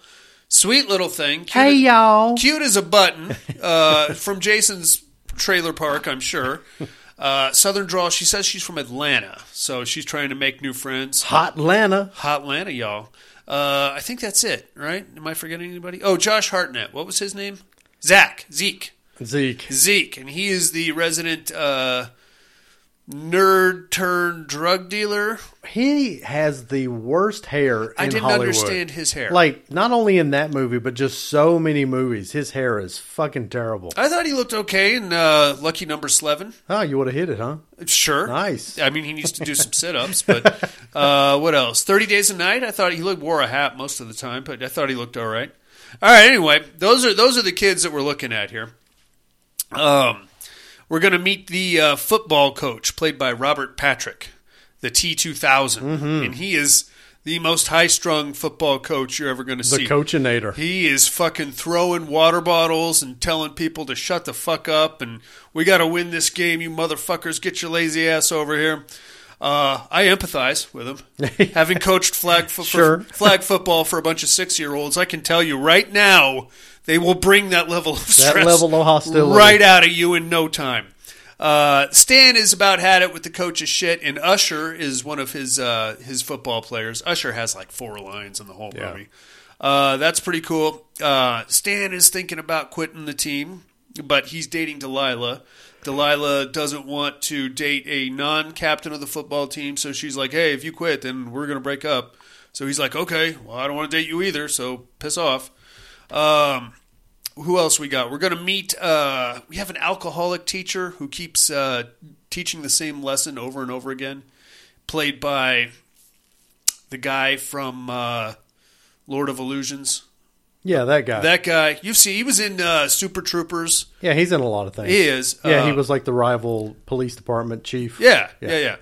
Sweet little thing. Cute Hey, y'all. Cute as a button uh, from Jason's trailer park, I'm sure. Uh, Southern drawl. She says she's from Atlanta, so she's trying to make new friends. Hot Atlanta. Hot Atlanta, y'all. Uh, I think that's it, right? Am I forgetting anybody? Oh, Josh Hartnett. What was his name? Zach. Zeke. Zeke. Zeke, and he is the resident uh, nerd turned drug dealer. He has the worst hair in I didn't Hollywood. understand his hair. Like, not only in that movie, but just so many movies. His hair is fucking terrible. I thought he looked okay in uh, Lucky Number Slevin. Oh, you would have hit it, huh? Sure, Nice. I mean, he needs to do some sit-ups, but uh, what else? Thirty Days a Night. I thought he looked wore a hat most of the time, but I thought he looked all right. All right. Anyway, those are those are the kids that we're looking at here. Um, we're going to meet the uh, football coach, played by Robert Patrick, the T two and he is the most high-strung football coach you're ever going to see. The. Coachinator. He is fucking throwing water bottles and telling people to shut the fuck up and we got to win this game, you motherfuckers. Get your lazy ass over here. Uh, I empathize with him. Having coached flag fo- Sure. flag football for a bunch of six year olds, I can tell you right now they will bring that level of stress level of hostility. right out of you in no time. Uh, Stan is about had it with the coach's shit, and Usher is one of his uh, his football players. Usher has like four lines in the whole Yeah. movie. Uh, that's pretty cool. Uh, Stan is thinking about quitting the team, but he's dating Delilah. Delilah doesn't want to date a non-captain of the football team, so she's like, "Hey, if you quit, then we're gonna break up." So he's like, "Okay, well, I don't want to date you either, so piss off." Um, who else we got? We're going to meet. Uh, we have an alcoholic teacher who keeps uh, teaching the same lesson over and over again, played by the guy from uh, Lord of Illusions. Yeah, that guy. That guy, you see, he was in uh, Super Troopers. yeah, he's in a lot of things. He is. Yeah, he Uh, was like the rival police department chief. Yeah, Yeah. yeah, yeah.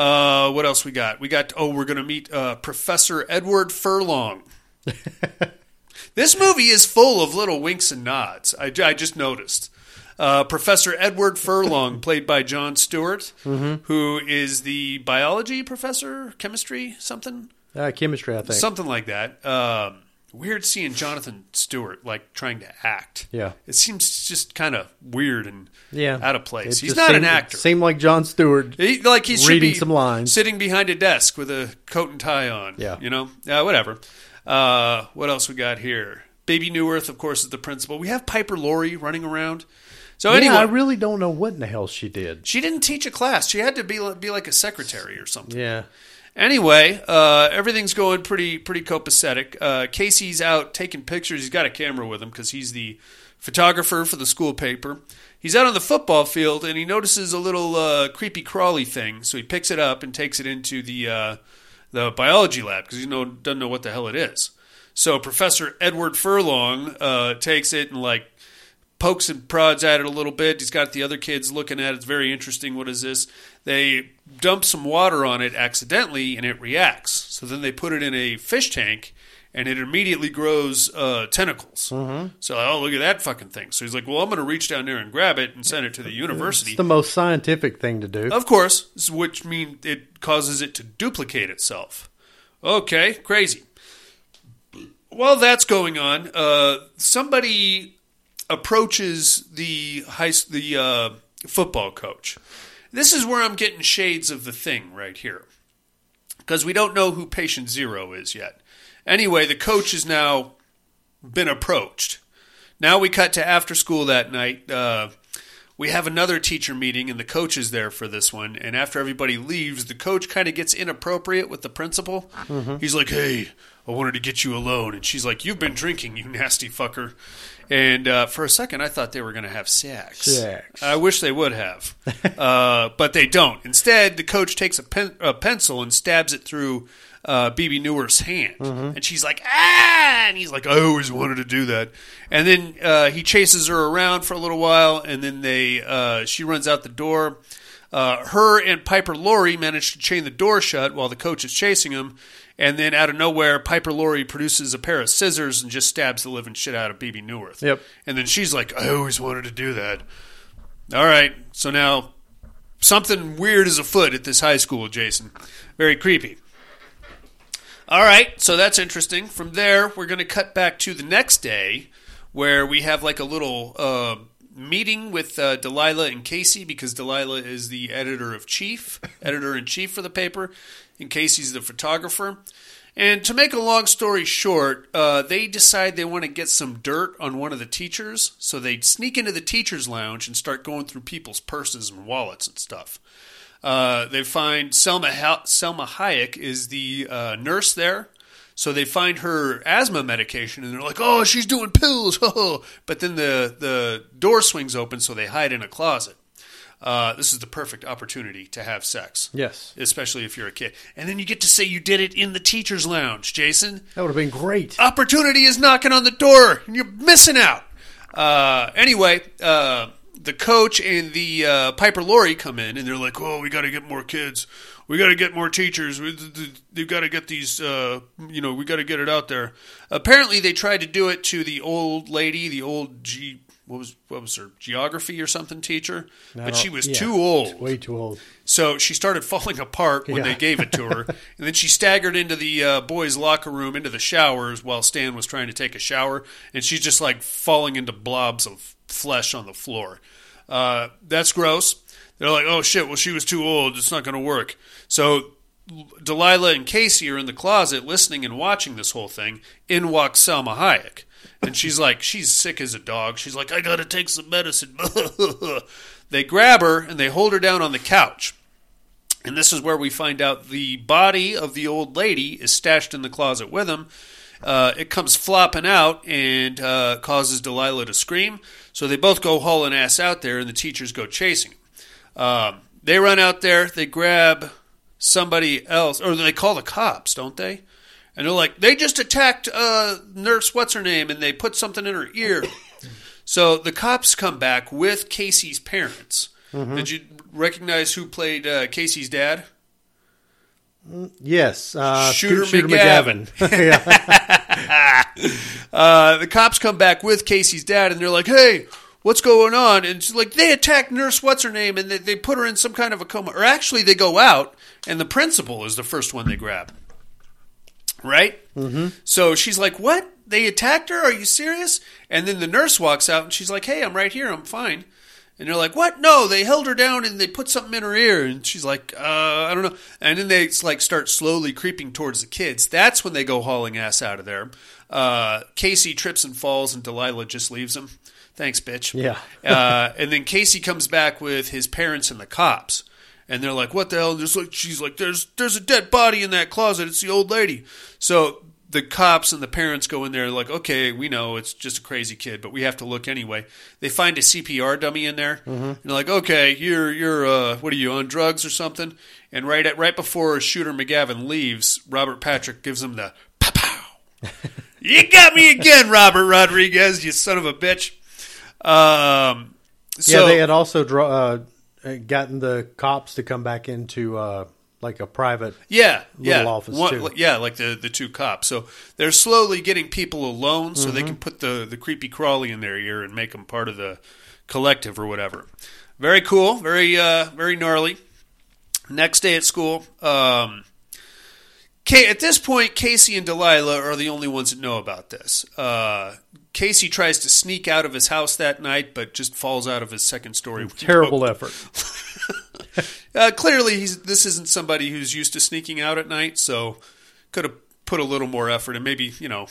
Uh, what else we got? We got. Oh, we're going to meet uh, Professor Edward Furlong. this movie is full of little winks and nods. I, I just noticed. Uh, Professor Edward Furlong, played by Jon Stewart, Mm-hmm. who is the biology professor, chemistry, something, Uh, chemistry, I think. something like that. Um, weird seeing Jonathan Stewart like trying to act. Yeah. it seems just kind of weird and yeah, out of place. It He's not an seemed- actor. Seemed like Jon Stewart. He, like he should Reading some lines. sitting behind a desk with a coat and tie on. Yeah. you know, uh, whatever. Uh, what else we got here? Bebe Neuwirth, of course, is the principal. We have Piper Laurie running around. So Yeah, anyway, I really don't know what in the hell she did. she didn't teach a class. She had to be be like a secretary or something. Yeah, Anyway, uh, everything's going pretty pretty copacetic. Uh, Casey's out taking pictures. He's got a camera with him because he's the photographer for the school paper. He's out on the football field and he notices a little uh, creepy crawly thing. So he picks it up and takes it into the uh, the biology lab because you know, doesn't know what the hell it is. So Professor Edward Furlong uh, takes it and like pokes and prods at it a little bit. He's got the other kids looking at it. It's very interesting. What is this? They dump some water on it accidentally and it reacts. So then they put it in a fish tank and it immediately grows uh, tentacles. Mm-hmm. So, oh, look at that fucking thing. So he's like, well, I'm going to reach down there and grab it and send it to the university. it's the most scientific thing to do. Of course, which means it causes it to duplicate itself. Okay, crazy. While that's going on, uh, somebody approaches the high the uh, football coach. This is where I'm getting shades of the thing right here, because we don't know who patient zero is yet. Anyway, the coach has now been approached. Now we cut to after school that night. Uh, we have another teacher meeting, and the coach is there for this one. And after everybody leaves, the coach kind of gets inappropriate with the principal. He's like, "Hey, I wanted to get you alone," and she's like, "You've been drinking, you nasty fucker." And uh, for a second, I thought they were going to have sex. Sex. I wish they would have, uh, but they don't. Instead, the coach takes a, pen, a pencil and stabs it through uh, Bebe Neuwirth's hand, and she's like, "Ah!" And he's like, "I always wanted to do that." And then uh, he chases her around for a little while, and then they uh, she runs out the door. Uh, her and Piper Laurie manage to chain the door shut while the coach is chasing him. And then out of nowhere, Piper Laurie produces a pair of scissors and just stabs the living shit out of Bebe Neuwirth. Yep. And then she's like, I always wanted to do that. All right. So now something weird is afoot at this high school, Jason. Very creepy. All right, so that's interesting. From there, we're going to cut back to the next day, where we have like a little uh, meeting with uh, Delilah and Casey because Delilah is the editor of chief, editor in chief for the paper, and Casey's the photographer. And to make a long story short, uh, they decide they want to get some dirt on one of the teachers, so they sneak into the teachers' lounge and start going through people's purses and wallets and stuff. Uh, they find Selma ha- Salma Hayek is the uh, nurse there, so they find her asthma medication and they're like, "Oh, she's doing pills." but then the the door swings open, so they hide in a closet. Uh, this is the perfect opportunity to have sex. Yes. especially if you're a kid, and then you get to say you did it in the teachers' lounge, Jason. That would have been great. Opportunity is knocking on the door, and you're missing out. Uh, anyway, uh, the coach and the uh, Piper Laurie come in, and they're like, "Oh, we got to get more kids. We got to get more teachers. We, they've got to get these. Uh, you know, we got to get it out there." Apparently, they tried to do it to the old lady, the old G. What was what was her geography or something teacher? But she was Yeah, too old. Way too old. So she started falling apart when Yeah. they gave it to her, and then she staggered into the uh, boys' locker room, into the showers, while Stan was trying to take a shower, and she's just like falling into blobs of flesh on the floor. Uh, that's gross. They're like, "Oh shit! Well, she was too old. It's not going to work." So Delilah and Casey are in the closet listening and watching this whole thing. In walks Salma Hayek. And she's like, she's sick as a dog. She's like, I gotta take some medicine. they grab her and they hold her down on the couch. And this is where we find out the body of the old lady is stashed in the closet with him. Uh, it comes flopping out and uh, causes Delilah to scream. So they both go hauling ass out there, and the teachers go chasing. Um, they run out there. They grab somebody else, or they call the cops, don't they? And they're like, they just attacked uh, Nurse What's Her Name, and they put something in her ear. so the cops come back with Casey's parents. Did you recognize who played uh, Casey's dad? Yes. Uh, Shooter Shooter McGavin. yeah. Uh, the cops come back with Casey's dad, and they're like, "Hey, what's going on?" And she's like, "They attacked Nurse What's Her Name, and they, they put her in some kind of a coma." Or actually, they go out, and the principal is the first one they grab. Right? Mm-hmm. So she's like, "What? They attacked her? Are you serious?" And then the nurse walks out, and she's like, "Hey, I'm right here. I'm fine." And they're like, "What? No, they held her down and they put something in her ear." And she's like, uh, "I don't know." And then they like start slowly creeping towards the kids. That's when they go hauling ass out of there. Uh, Casey trips and falls, and Delilah just leaves him. Thanks, bitch. Yeah. uh, and then Casey comes back with his parents and the cops, and they're like, "What the hell?" And there's like, she's like, "There's there's a dead body in that closet. It's the old lady." So the cops and the parents go in there like, okay, we know it's just a crazy kid, but we have to look anyway. They find a CPR dummy in there. And they're like, okay, you're you're uh, what are you on drugs or something? And right at right before Shooter McGavin leaves, Robert Patrick gives him the pow pow. you got me again, Robert Rodriguez, you son of a bitch. Um, so yeah, they had also draw, uh, gotten the cops to come back into uh, like a private. Yeah, little yeah, office, One- too. Yeah, like the the two cops. So they're slowly getting people alone, so Mm-hmm. they can put the the creepy crawly in their ear and make them part of the collective or whatever. Very cool, very uh, very gnarly. Next day at school, um, Ca at this point, Casey and Delilah are the only ones that know about this. Uh, Casey tries to sneak out of his house that night, but just falls out of his second story. Terrible effort. Uh, clearly, he's, this isn't somebody who's used to sneaking out at night, so could have put a little more effort and maybe, you know,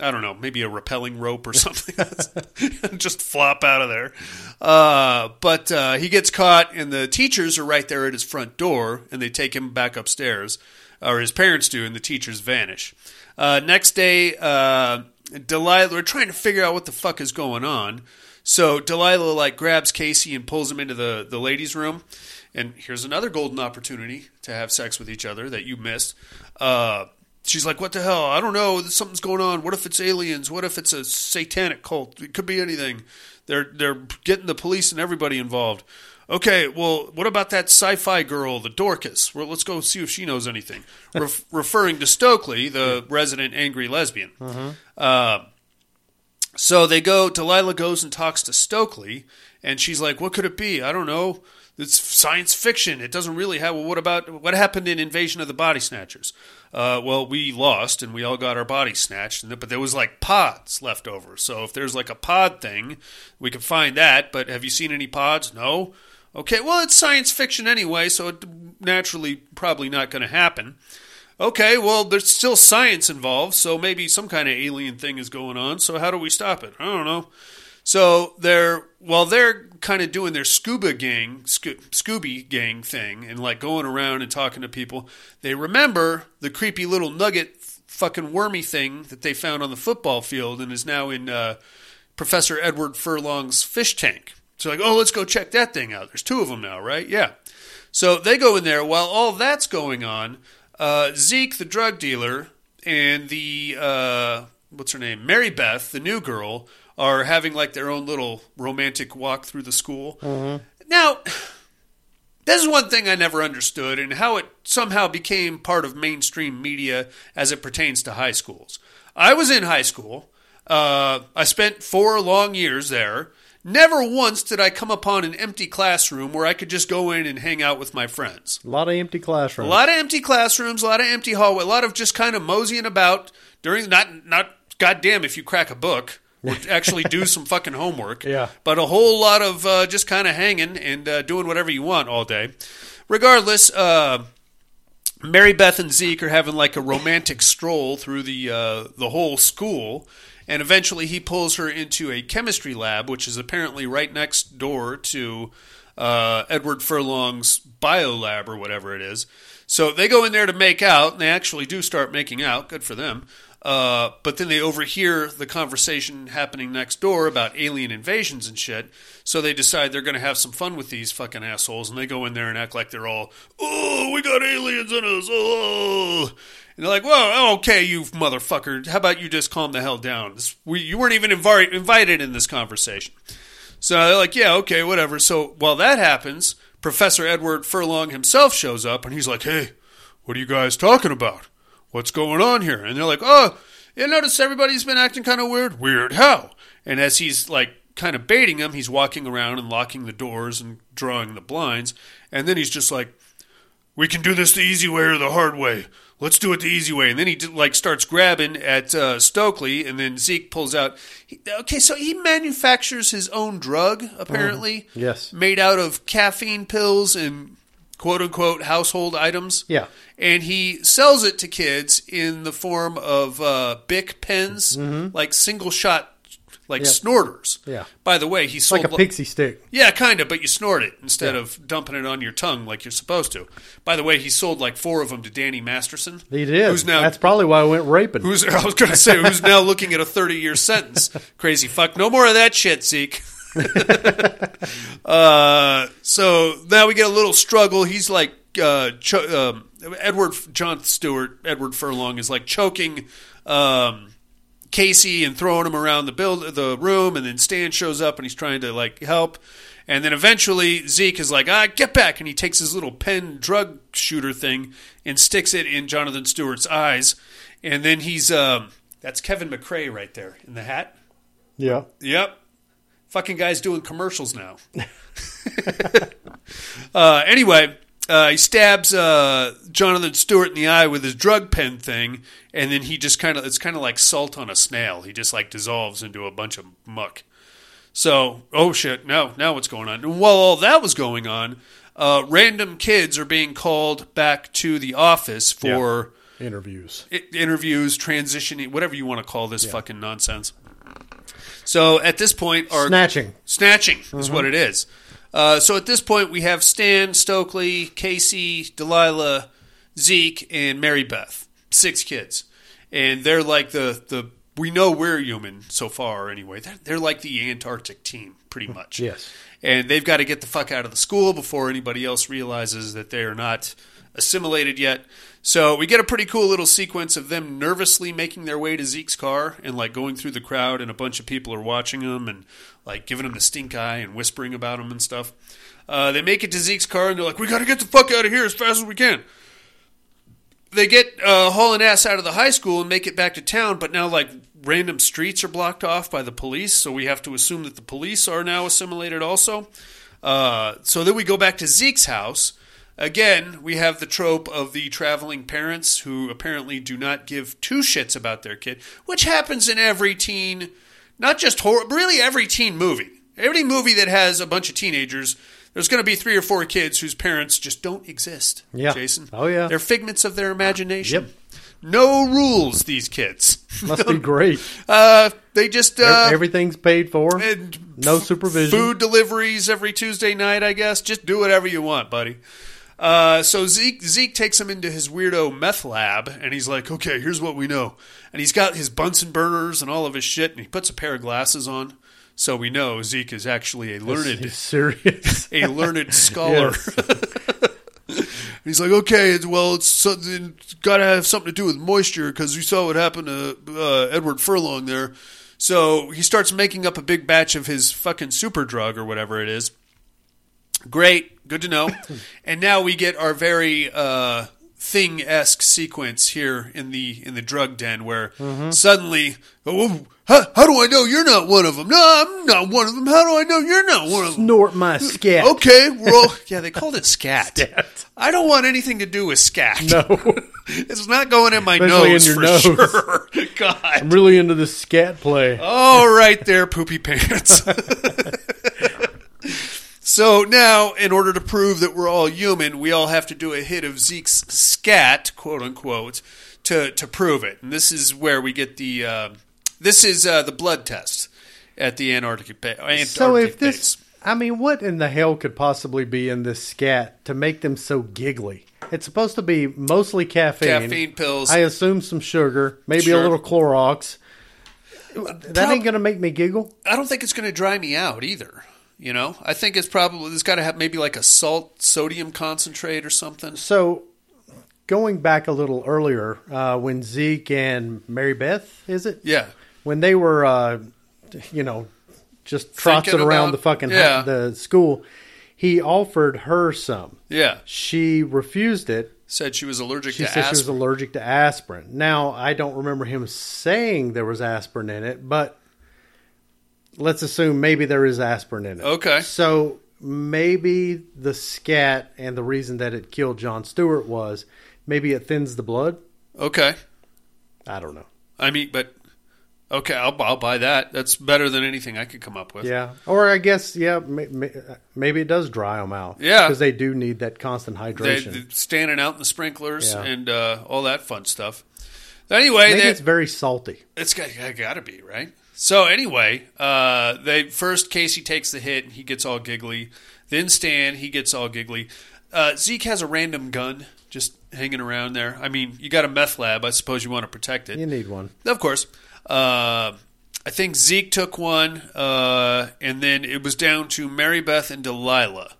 I don't know, maybe a rappelling rope or something. Just flop out of there. Uh, but uh, he gets caught, and the teachers are right there at his front door, and they take him back upstairs, or his parents do, and the teachers vanish. Uh, next day, uh, Delilah, we're trying to figure out what the fuck is going on. So Delilah like grabs Casey and pulls him into the, the ladies' room. And here's another golden opportunity to have sex with each other that you missed. Uh, she's like, "What the hell? I don't know. Something's going on. What if it's aliens? What if it's a satanic cult? It could be anything. They're they're getting the police and everybody involved." Okay, well, what about that sci-fi girl, the Dorcas? Well, let's go see if she knows anything. Ref- referring to Stokely, the resident angry lesbian. Uh, so they go. Delilah goes and talks to Stokely, and she's like, "What could it be? I don't know. it's science fiction. It doesn't really have. Well, what about what happened in Invasion of the Body Snatchers? Uh, well, we lost and we all got our bodies snatched, and- but there was like pods left over. So if there's like a pod thing, we could find that. But have you seen any pods? No. Okay, well, it's science fiction anyway, so it naturally probably not going to happen. Okay, well, there's still science involved, so maybe some kind of alien thing is going on. So how do we stop it? I don't know. So they're while they're kind of doing their scuba gang, sco- Scooby gang thing, and like going around and talking to people, they remember the creepy little nugget, fucking wormy thing that they found on the football field and is now in uh, Professor Edward Furlong's fish tank. So like, oh, let's go check that thing out. There's two of them now, right? Yeah. So they go in there. While all that's going on, uh, Zeke, the drug dealer, and the uh, what's her name, Mary Beth, the new girl, are having like their own little romantic walk through the school. Mm-hmm. Now, this is one thing I never understood, and how it somehow became part of mainstream media as it pertains to high schools. I was in high school. Uh, I spent four long years there. Never once did I come upon an empty classroom where I could just go in and hang out with my friends. A lot of empty classrooms. A lot of empty classrooms, a lot of empty hallway, a lot of just kind of moseying about during not not goddamn if you crack a book or actually do some fucking homework. Yeah. But a whole lot of uh, just kind of hanging and uh, doing whatever you want all day. Regardless, uh, Mary Beth and Zeke are having like a romantic stroll through the uh, the whole school, and eventually he pulls her into a chemistry lab, which is apparently right next door to uh, Edward Furlong's bio lab or whatever it is. So they go in there to make out, and they actually do start making out. Good for them. Uh, but then they overhear the conversation happening next door about alien invasions and shit. So they decide they're going to have some fun with these fucking assholes, and they go in there and act like they're all, oh, we got aliens in us, oh. And they're like, well, okay, you motherfucker. How about you just calm the hell down? This, we, you weren't even invi- invited in this conversation. So they're like, yeah, okay, whatever. So while that happens, Professor Edward Furlong himself shows up, and he's like, hey, what are you guys talking about? What's going on here? And they're like, oh, you notice everybody's been acting kind of weird? Weird how? And as he's like kind of baiting them, he's walking around and locking the doors and drawing the blinds. And then he's just like, we can do this the easy way or the hard way. Let's do it the easy way. And then he like starts grabbing at uh, Stokely, and then Zeke pulls out. He, okay, so he manufactures his own drug apparently, Yes. made out of caffeine pills and quote unquote household items. Yeah. and he sells it to kids in the form of uh, Bic pens, like single shot, like Yeah. snorters. Yeah. By the way, he sold Like a pixie stick. yeah, kind of, but you snort it instead Yeah. of dumping it on your tongue like you're supposed to. By the way, he sold like four of them to Danny Masterson. He did. Who's now That's probably why I went raping. who's I was going to say who's now looking at a 30 year sentence. Crazy fuck. No more of that shit, Zeke. uh, so now we get a little struggle. He's like uh, cho- um, Edward Jon Stewart. Edward Furlong is like choking. Um, Casey and throwing him around the build the room, and then Stan shows up and he's trying to like help, and then eventually Zeke is like, "Ah, get back!" and he takes his little pen drug shooter thing and sticks it in Jonathan Stewart's eyes, and then he's um, that's Kevin McRae right there in the hat. yeah. Yep. Fucking guy's doing commercials now. uh, anyway, uh, he stabs uh, Jonathan Stewart in the eye with his drug pen thing, and then he just kind of, it's kind of like salt on a snail. He just like dissolves into a bunch of muck. So, oh shit, now, now what's going on? And while all that was going on, uh, random kids are being called back to the office for Interviews. i- interviews, transitioning, whatever you want to call this fucking nonsense. So at this point, our Snatching. snatching is what it is. Uh, so at this point, we have Stan, Stokely, Casey, Delilah, Zeke, and Mary Beth. Six kids, and they're like the the. We know we're human so far, anyway. They're, they're like the Antarctic team, pretty much. Yes. And they've got to get the fuck out of the school before anybody else realizes that they are not assimilated yet. So we get a pretty cool little sequence of them nervously making their way to Zeke's car and like going through the crowd, and a bunch of people are watching them and like giving them the stink eye and whispering about them and stuff. Uh, they make it to Zeke's car and they're like, "We got to get the fuck out of here as fast as we can." They get uh, hauling ass out of the high school and make it back to town, but now like random streets are blocked off by the police, so we have to assume that the police are now assimilated also. Uh, so then we go back to Zeke's house. Again, we have the trope of the traveling parents who apparently do not give two shits about their kid, which happens in every teen, not just horror, really every teen movie. Every movie that has a bunch of teenagers, there's going to be three or four kids whose parents just don't exist. Yeah. Jason. Oh, yeah. They're figments of their imagination. Yep. No rules, these kids. Must be great. Uh, they just uh, Everything's paid for. and No supervision. Food deliveries every Tuesday night, I guess. Just do whatever you want, buddy. Uh, so Zeke Zeke takes him into his weirdo meth lab, and he's like, "Okay, here's what we know." And he's got his Bunsen burners and all of his shit, and he puts a pair of glasses on, so we know Zeke is actually a learned serious. a learned scholar. He's like, okay, well, it's, something, got to have something to do with moisture because you saw what happened to uh, Edward Furlong there. So he starts making up a big batch of his fucking super drug or whatever it is. Great, good to know. and now we get our very uh, thing esque sequence here in the in the drug den where suddenly, oh, how, how do I know you're not one of them? No, I'm not one of them. How do I know you're not one of them? Snort my scat. Okay, we're yeah. They called it scat. Scat. I don't want anything to do with scat. No. it's not going in my Especially in nose your for nose. sure. God. I'm really into the scat play. All right, there, poopy pants. So now, in order to prove that we're all human, we all have to do a hit of Zeke's scat, quote unquote, to to prove it. And this is where we get the uh, this is uh, the blood test at the Antarctic, ba- Antarctic So if base. this, I mean, what in the hell could possibly be in this scat to make them so giggly? It's supposed to be mostly caffeine. Caffeine pills. I assume some sugar, maybe Sure. a little Clorox. That prob- ain't gonna make me giggle. I don't think it's going to dry me out either. You know, I think it's probably it's got to have maybe like a salt sodium concentrate or something. So, going back a little earlier, uh, when Zeke and Mary Beth, is it? Yeah, When they were, uh, you know, just trotting around about- the fucking yeah. the school, he offered her some. yeah. She refused it. Said she was allergic She to said she was allergic to aspirin. Now, I don't remember him saying there was aspirin in it, but let's assume maybe there is aspirin in it. Okay. So maybe the scat and the reason that it killed Jon Stewart was maybe it thins the blood. okay, I don't know. I mean, but okay, I'll, I'll buy that. That's better than anything I could come up with. Yeah. Or I guess, yeah, may- may- maybe it does dry them out. Yeah. Because they do need that constant hydration. they're standing out in the sprinklers Yeah. and uh, all that fun stuff. Anyway, they, it's very salty. It's got, got to be right. So anyway, uh, they first Casey takes the hit and he gets all giggly. Then Stan he gets all giggly. Uh, Zeke has a random gun just hanging around there. I mean, you got a meth lab. I suppose you want to protect it. You need one. Of course. Uh, I think Zeke took one, uh, and then it was down to Mary Beth and Delilah.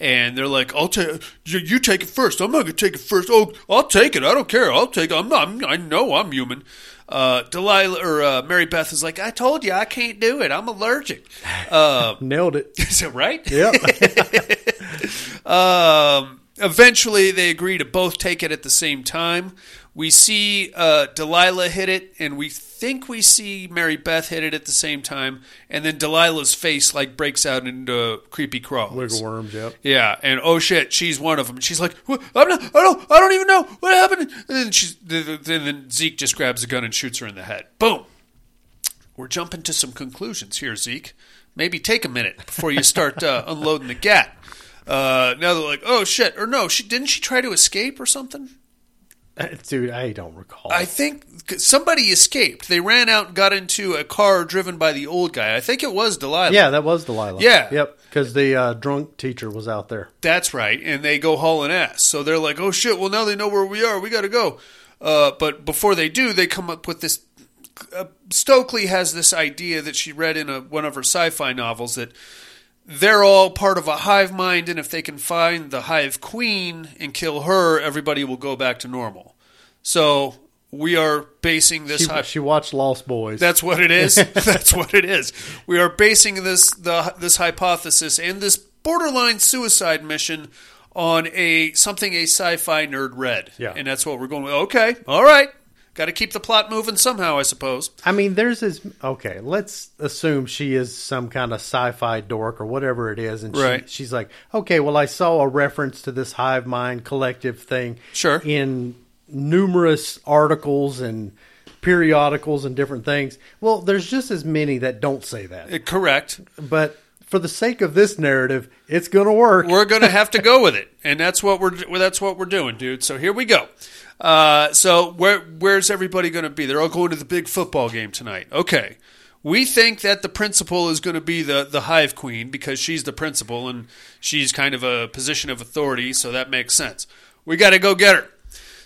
And they're like, "I'll take you. You take it first. I'm not gonna take it first. Oh, I'll take it. I don't care. I'll take it. I'm not. I'm, I know I'm human." Uh, Delilah or uh, Mary Beth is like, "I told you I can't do it. I'm allergic." Uh, Nailed it. is it right? Yep. Um, eventually, they agree to both take it at the same time. We see uh, Delilah hit it, and we think we see Mary Beth hit it at the same time. And then Delilah's face like breaks out into creepy crawls. Wiggle worms, yep. Yeah, and oh shit, she's one of them. She's like, what? I'm not, I don't, I don't even know what happened. And then she's, then then Zeke just grabs a gun and shoots her in the head. Boom. We're jumping to some conclusions here, Zeke. Maybe take a minute before you start uh, unloading the gat. Uh, now they're like, oh shit, or no, she didn't she try to escape or something? Dude, I don't recall. I think somebody escaped. They ran out and got into a car driven by the old guy. I think it was Delilah. yeah, that was Delilah. Yeah. Yep. Because the uh, drunk teacher was out there. That's right. And they go hauling ass. So they're like, oh shit, well, now they know where we are. We got to go. Uh, but before they do, they come up with this. Uh, Stokely has this idea that she read in a, one of her sci fi novels that they're all part of a hive mind, and if they can find the hive queen and kill her, everybody will go back to normal. So we are basing this. She, hy- she watched Lost Boys. that's what it is. That's what it is. We are basing this the this hypothesis and this borderline suicide mission on a something a sci-fi nerd read. Yeah. and that's what we're going with. Okay, all right, got to keep the plot moving somehow, I suppose. I mean, there's this. Okay, let's assume she is some kind of sci-fi dork or whatever it is, and she, she's like, okay, well, I saw a reference to this hive mind collective thing, Sure. in numerous articles and periodicals and different things. Well, there's just as many that don't say that, Uh, correct. but for the sake of this narrative, it's going to work. We're going to have to go with it, and that's what we're that's what we're doing, dude. So here we go. Uh, so where where's everybody going to be? They're all going to the big football game tonight. Okay. We think that the principal is going to be the, the hive queen because she's the principal and she's kind of a position of authority, so that makes sense. We got to go get her.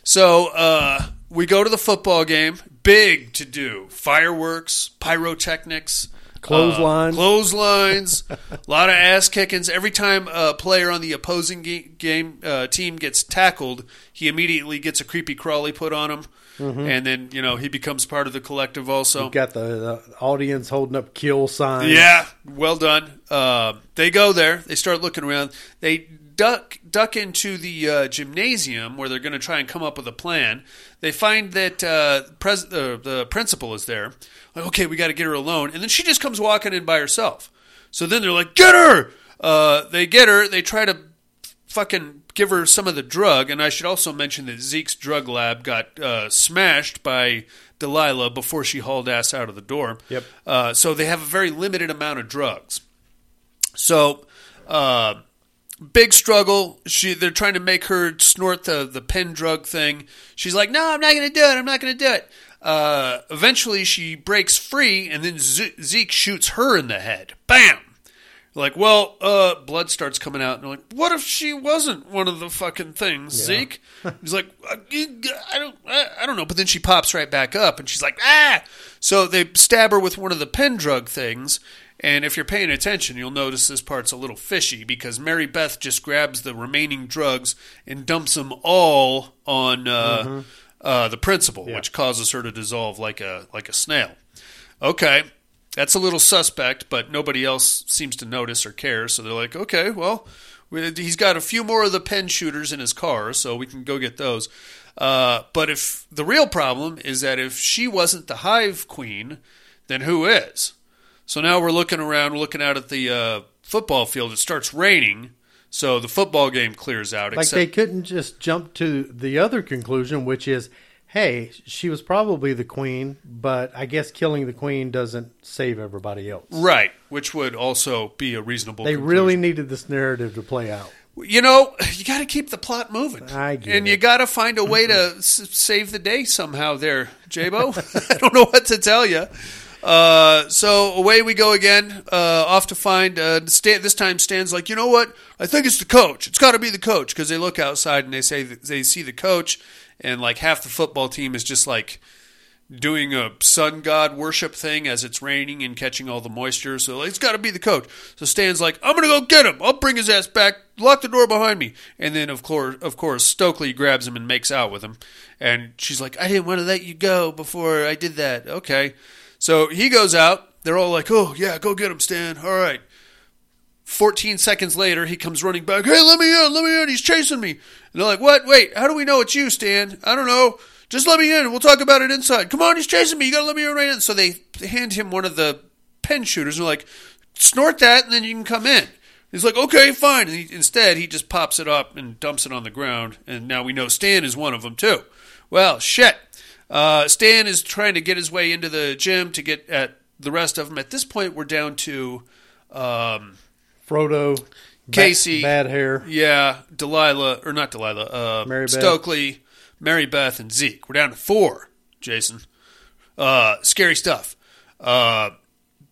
So uh, we go to the football game. Big to do. Fireworks, pyrotechnics, Clotheslines. uh, clotheslines, a lot of ass kickings. Every time a player on the opposing ga- game uh, team gets tackled, he immediately gets a creepy crawly put on him, and then you know he becomes part of the collective. Also, You've got the, the audience holding up kill signs. yeah, well done. Uh, they go there. They start looking around. They duck duck into the uh, gymnasium where they're going to try and come up with a plan. They find that uh, pres- uh, the principal is there. Like, okay, we got to get her alone, and then she just comes walking in by herself. So then they're like, "Get her!" Uh, they get her. They try to fucking give her some of the drug. And I should also mention that Zeke's drug lab got uh, smashed by Delilah before she hauled ass out of the door. Yep. Uh, so they have a very limited amount of drugs. So, uh, big struggle. She they're trying to make her snort the the pen drug thing. She's like, "No, I'm not going to do it. I'm not going to do it." Uh, eventually, she breaks free, and then Ze- Zeke shoots her in the head. Bam. Like, well, uh, blood starts coming out, and they're like, "What if she wasn't one of the fucking things, Zeke?" He's like, "I I don't, I don't know." But then she pops right back up, and she's like, "Ah!" So they stab her with one of the pen drug things, and if you're paying attention, you'll notice this part's a little fishy because Mary Beth just grabs the remaining drugs and dumps them all on uh, uh, the principal, which causes her to dissolve like a like a snail. Okay, that's a little suspect, but nobody else seems to notice or care. So they're like, okay, well, he's got a few more of the pen shooters in his car, so we can go get those. Uh, but if the real problem is that if she wasn't the hive queen, then who is? So now we're looking around, we're looking out at the uh, football field. It starts raining, so the football game clears out. Like except they couldn't just jump to the other conclusion, which is, hey, she was probably the queen, but I guess killing the queen doesn't save everybody else. right, which would also be a reasonable. They conclusion. really needed this narrative to play out. You know, you got to keep the plot moving. And you got to find a way to s- save the day somehow there, Jabo. I don't know what to tell you. Uh, so away we go again, uh, off to find, uh, Stan, this time Stan's like, you know what? I think it's the coach. It's got to be the coach. Because they look outside and they say, they see the coach and like half the football team is just like, doing a sun god worship thing as it's raining and catching all the moisture. So like, it's got to be the coach. So Stan's like, I'm gonna go get him. I'll bring his ass back. Lock the door behind me. And then of course, of course, Stokely grabs him and makes out with him. And she's like, I didn't want to let you go before I did that. Okay. So he goes out. They're all like, Oh yeah, go get him, Stan. All right. 14 seconds later, he comes running back. Hey, let me in, let me in. He's chasing me. And they're like, What? Wait, how do we know it's you, Stan? I don't know. Just let me in. We'll talk about it inside. Come on, he's chasing me. You gotta let me in right in. So they hand him one of the pen shooters and they're like, Snort that and then you can come in. He's like, Okay, fine. And he, instead, he just pops it up and dumps it on the ground. And now we know Stan is one of them, too. Well, shit. Uh, Stan is trying to get his way into the gym to get at the rest of them. At this point, we're down to. Um, Frodo, Casey, bad hair. yeah, Delilah or not Delilah, uh, Mary. Stokely, Mary Beth, and Zeke. We're down to four. Jason, uh, scary stuff. Uh,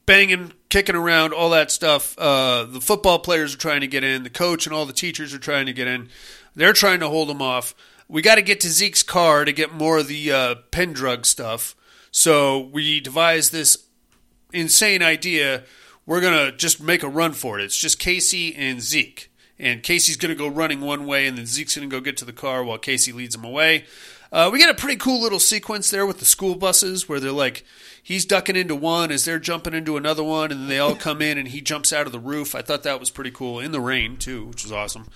banging, kicking around, all that stuff. Uh, the football players are trying to get in. The coach and all the teachers are trying to get in. They're trying to hold them off. We got to get to Zeke's car to get more of the uh, pen drug stuff. So we devise this insane idea. We're gonna just make a run for it. It's just Casey and Zeke, and Casey's gonna go running one way, and then Zeke's gonna go get to the car while Casey leads him away. Uh, we get a pretty cool little sequence there with the school buses where they're like, he's ducking into one as they're jumping into another one, and they all come in, and he jumps out of the roof. I thought that was pretty cool in the rain too, which was awesome.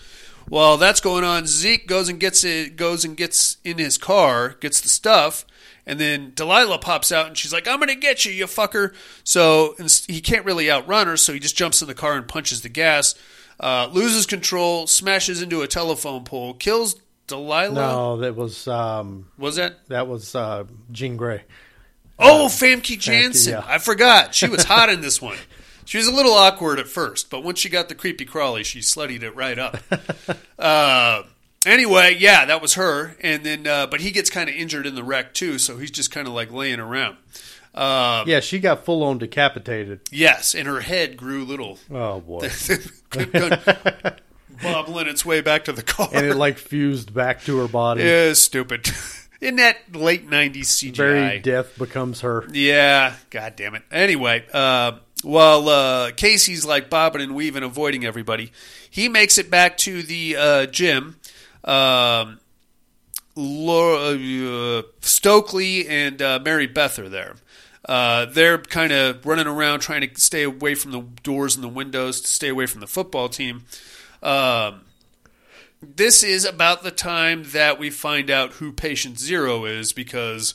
While that's going on, Zeke goes and gets it, goes and gets in his car, gets the stuff, and then Delilah pops out and she's like, "I'm gonna get you, you fucker!" So and he can't really outrun her, so he just jumps in the car and punches the gas, uh, loses control, smashes into a telephone pole, kills Delilah. No, that was um, Was that? that was uh, Jean Grey. Oh, Famke Janssen. yeah. I forgot. She was hot in this one. She was a little awkward at first, but once she got the creepy crawly, she sluttied it right up. uh, anyway, yeah, that was her. And then, uh, but he gets kind of injured in the wreck too, so he's just kind of like laying around. Uh, Yeah, she got full on decapitated. yes, and her head grew little, Oh boy, bobbling its way back to the car. and it like fused back to her body. yeah, stupid. in that late '90s CGI, Very death becomes her. Yeah, god damn it. Anyway, uh, while uh, Casey's like bobbing and weaving, avoiding everybody, he makes it back to the uh, gym. Um, Laura, uh, Stokely and uh, Mary Beth are there. Uh, they're kind of running around trying to stay away from the doors and the windows to stay away from the football team. Um, this is about the time that we find out who Patient Zero is because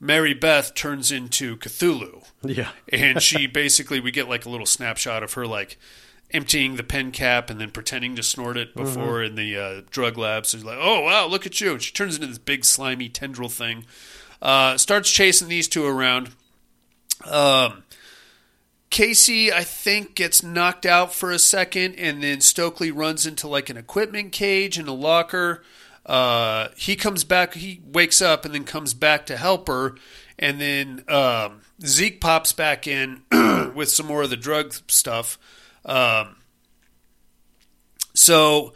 Mary Beth turns into Cthulhu. Yeah, And she basically, we get like a little snapshot of her like emptying the pen cap and then pretending to snort it before in the uh, drug lab. So she's like, oh, wow, look at you. And she turns into this big slimy tendril thing. Uh, starts chasing these two around. Um, Casey, I think, gets knocked out for a second, and then Stokely runs into like an equipment cage in a locker. Uh, he comes back, he wakes up, and then comes back to help her. And then um, Zeke pops back in with some more of the drug stuff. Um, so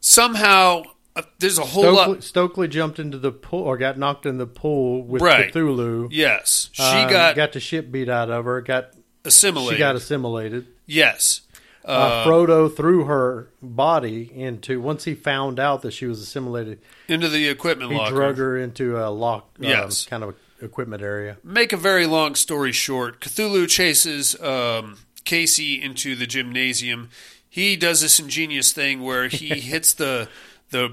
somehow uh, there's a whole Stokely, lot. Stokely jumped into the pool or got knocked in the pool with Right. Cthulhu. Yes, she Uh, got, got the shit beat out of her. Got assimilated. she got assimilated. yes. Uh, Frodo threw her body into once he found out that she was assimilated. into the equipment He locker. drug her into a lock, um, Yes. kind of equipment area. make a very long story short, Cthulhu chases um, Casey into the gymnasium. He does this ingenious thing where he hits the the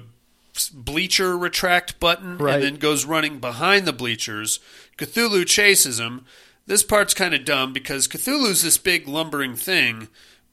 bleacher retract button Right. and then goes running behind the bleachers. Cthulhu chases him. This part's kind of dumb because Cthulhu's this big lumbering thing,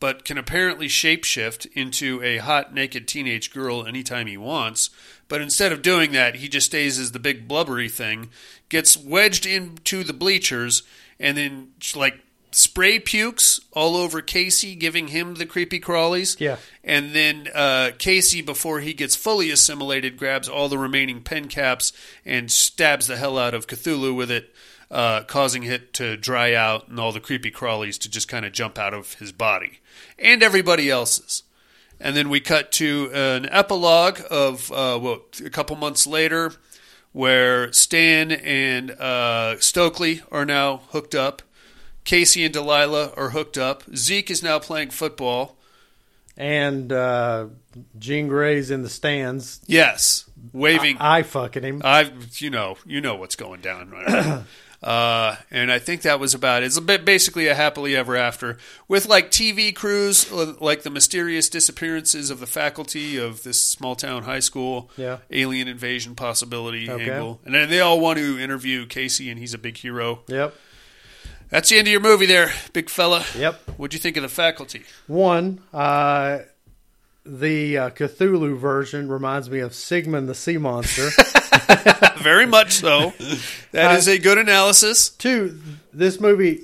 but can apparently shapeshift into a hot naked teenage girl anytime he wants. But instead of doing that, he just stays as the big blubbery thing, gets wedged into the bleachers, and then like spray pukes all over Casey, giving him the creepy crawlies. Yeah. And then uh, Casey, before he gets fully assimilated, grabs all the remaining pen caps and stabs the hell out of Cthulhu with it, uh, causing it to dry out and all the creepy crawlies to just kind of jump out of his body and everybody else's. And then we cut to an epilogue of uh, well, a couple months later, where Stan and uh, Stokely are now hooked up. Casey and Delilah are hooked up. Zeke is now playing football. And uh, Jean Grey's in the stands. Yes, waving. I fucking him. I, you know, you know what's going down. Right? uh, and I think that was about it. It's a bit basically a happily ever after with like TV crews, like the mysterious disappearances of the faculty of this small town high school, Yeah. alien invasion possibility Okay. angle, and then they all want to interview Casey, and he's a big hero. Yep. That's the end of your movie, there, big fella. Yep. What'd you think of the faculty? One, uh, the uh, Cthulhu version reminds me of Sigmund the Sea Monster. Very much so. That is a good analysis. Two, this movie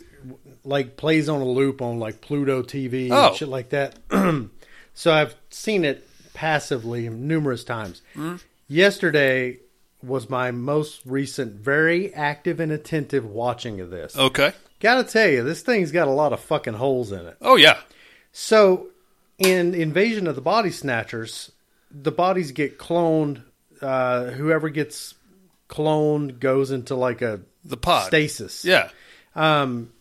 like plays on a loop on like Pluto TV Oh. and shit like that. so I've seen it passively numerous times. Hmm? Yesterday was my most recent, very active and attentive watching of this. Okay. Gotta tell you, this thing's got a lot of fucking holes in it. Oh yeah. So, in Invasion of the Body Snatchers, the bodies get cloned. Uh, whoever gets cloned goes into like a The pod. stasis. Yeah. Um,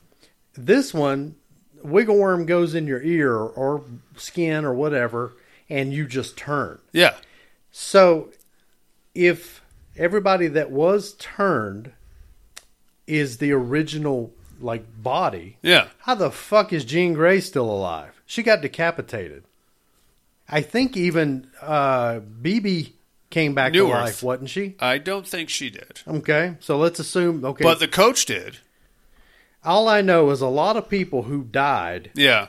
This one, wiggle worm goes in your ear or skin or whatever, and you just turn. Yeah. So, if everybody that was turned is the original like body, Yeah. how the fuck is Jean Grey still alive? She got decapitated. I think even uh, Bebe came back Neuwirth. life, wasn't she? I don't think she did, Okay, so let's assume. Okay, but the coach did. all I know is a lot of people who died, Yeah,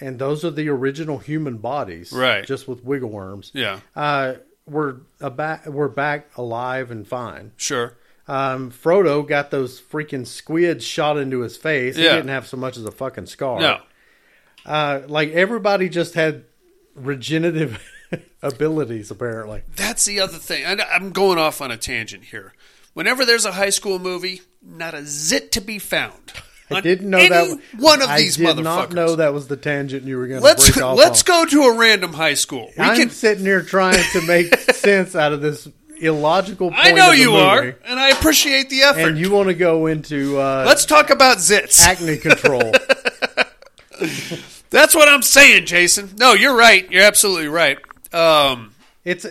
and those are the original human bodies, Right. Just with wiggle worms. yeah, Uh, were back, were back alive and fine. sure. Um, Frodo got those freaking squids shot into his face. He Yeah. didn't have so much as a fucking scar. No, Uh, like everybody just had regenerative abilities, apparently. that's the other thing. I, I'm going off on a tangent here. Whenever there's a high school movie, not a zit to be found. I didn't know that. one of I these did motherfuckers. not know that was the tangent you were going to Let's break off. let's on. go to a random high school. We I'm can. sitting here trying to make sense out of this illogical. Point I know you movie, are, and I appreciate the effort. and you want to go into uh, Let's talk about zits. acne control. That's what I'm saying, Jason. No, you're right. You're absolutely right. Um, it's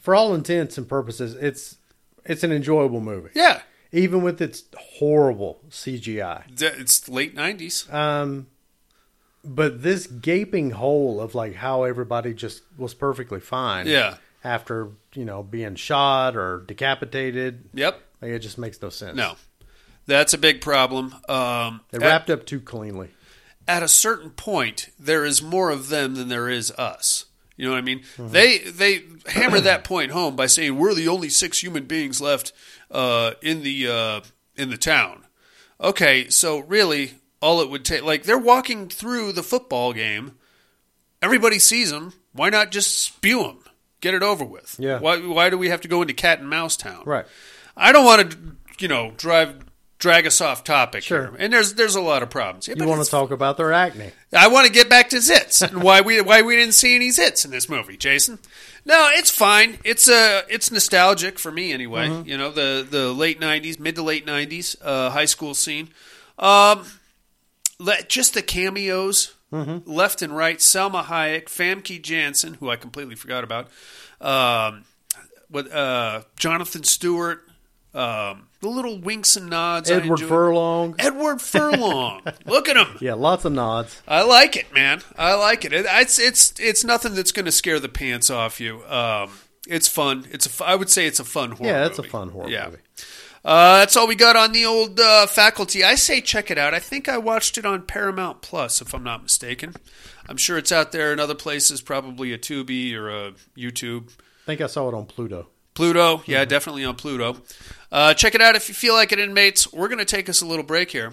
for all intents and purposes, it's it's an enjoyable movie, yeah, even with its horrible CGI. It's late '90s. Um, but this gaping hole of like how everybody just was perfectly fine. Yeah. After you know being shot or decapitated, Yep. like, it just makes no sense. No, that's a big problem. Um, they at- wrapped up too cleanly. at a certain point, there is more of them than there is us. You know what I mean? They they hammer that point home by saying we're the only six human beings left uh, in the uh, in the town. Okay, so really, all it would take, like they're walking through the football game, everybody sees them. Why not just spew them? Get it over with. Yeah. Why why do we have to go into cat and mouse town? Right. I don't want to, you know, drive drag us off topic Sure. here. And there's there's a lot of problems. Yeah, You want to talk about their acne? I want to get back to zits and why we why we didn't see any zits in this movie, Jason. No, it's fine. It's uh it's nostalgic for me anyway. Mm-hmm. You know the the late '90s, mid to late '90s, uh, high school scene. Um, le- just the cameos Mm-hmm. left and right. Salma Hayek, Famke Janssen, who I completely forgot about. Um, with uh, Jonathan Stewart. Um, the little winks and nods. Edward. Furlong. Edward Furlong. Look at him. Yeah, lots of nods. I like it, man. I like it. it it's it's it's nothing that's going to scare the pants off you. Um, it's fun. It's a. I would say it's a fun horror. Yeah, it's a fun horror Yeah. movie. Uh, that's all we got on the old uh, faculty. I say check it out. I think I watched it on Paramount Plus, if I'm not mistaken. I'm sure it's out there in other places, probably a Tubi or a YouTube. I think I saw it on Pluto. Pluto, yeah, definitely on Pluto. Uh, check it out if you feel like it, inmates. We're going to take us a little break here.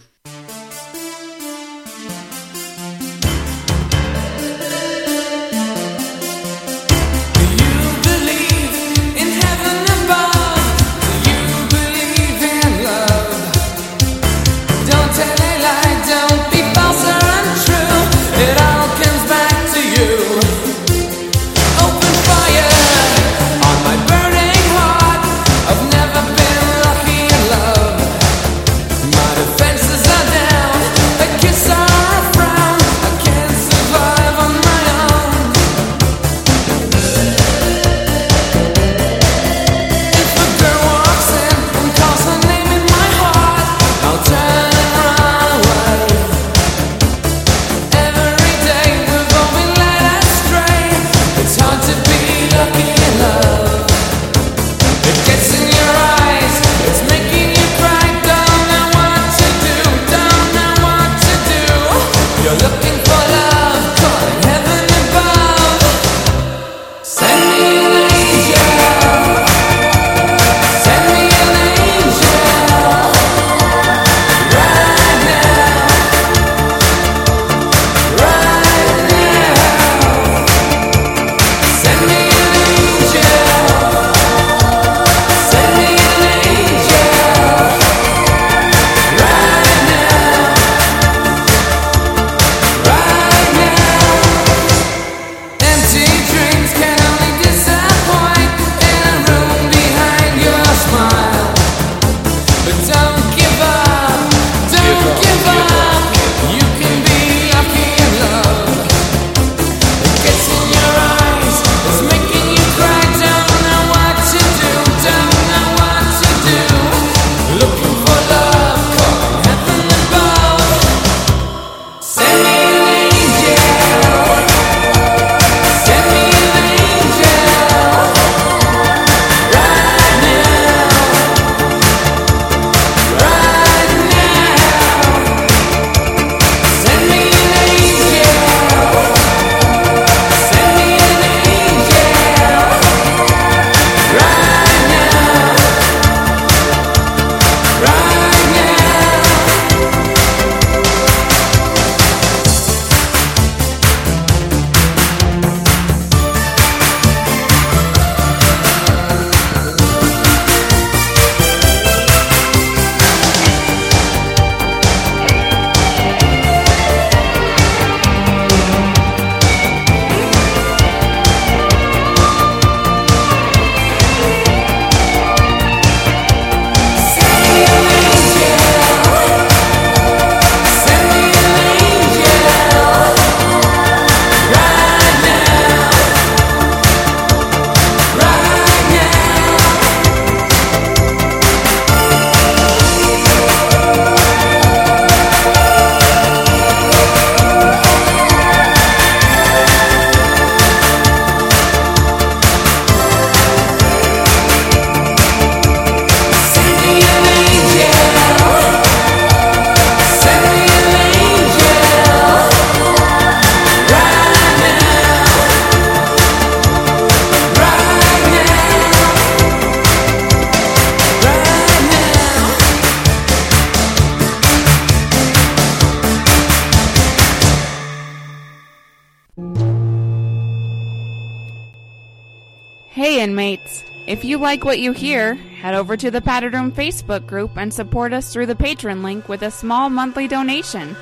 If you like what you hear, head over to the Padded Room Facebook group and support us through the patron link with a small monthly donation.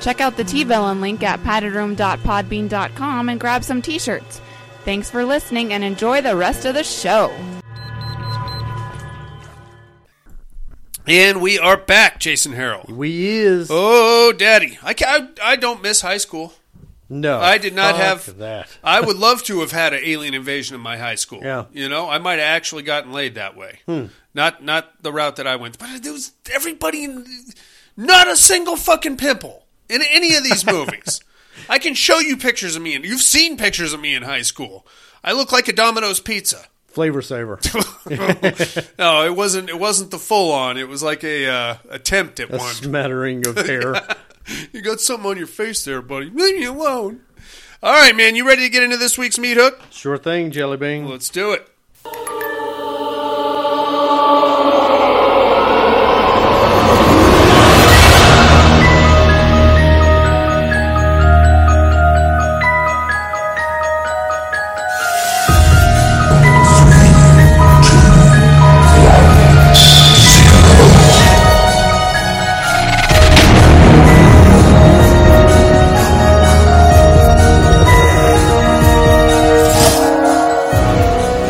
Check out the T-Villain link at paddedroom.podbean.com and grab some t-shirts. Thanks for listening and enjoy the rest of the show. And we are back, Jason Harrell. We is Oh, Daddy, I, ca- I, I don't miss high school. No. I did not have that. I would love to have had an alien invasion in my high school. Yeah. you know, I might have actually gotten laid that way. Not not the route that I went, but there was everybody, in, not a single fucking pimple in any of these movies. I can show you pictures of me, and you've seen pictures of me in high school. I look like a Domino's pizza. Flavor saver. no, it wasn't. It wasn't the full on. It was like a uh, attempt at A one. smattering of hair. You got something on your face there, buddy. Leave me alone. All right, man. You ready to get into this week's meat hook? Sure thing, Jelly Bean. Let's do it.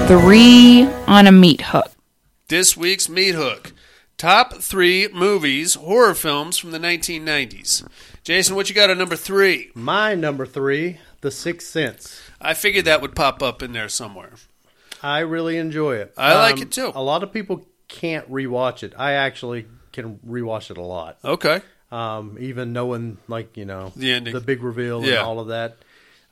Three on a meat hook. This week's meat hook. Top three movies, horror films from the 1990s. Jason, what you got at number three? My number three, The Sixth Sense. I figured that would pop up in there somewhere. I really enjoy it. I like it too. A lot of people can't rewatch it. I actually can rewatch it a lot. Okay. Um, even knowing, like you know, The ending. the big reveal, and Yeah. all of that.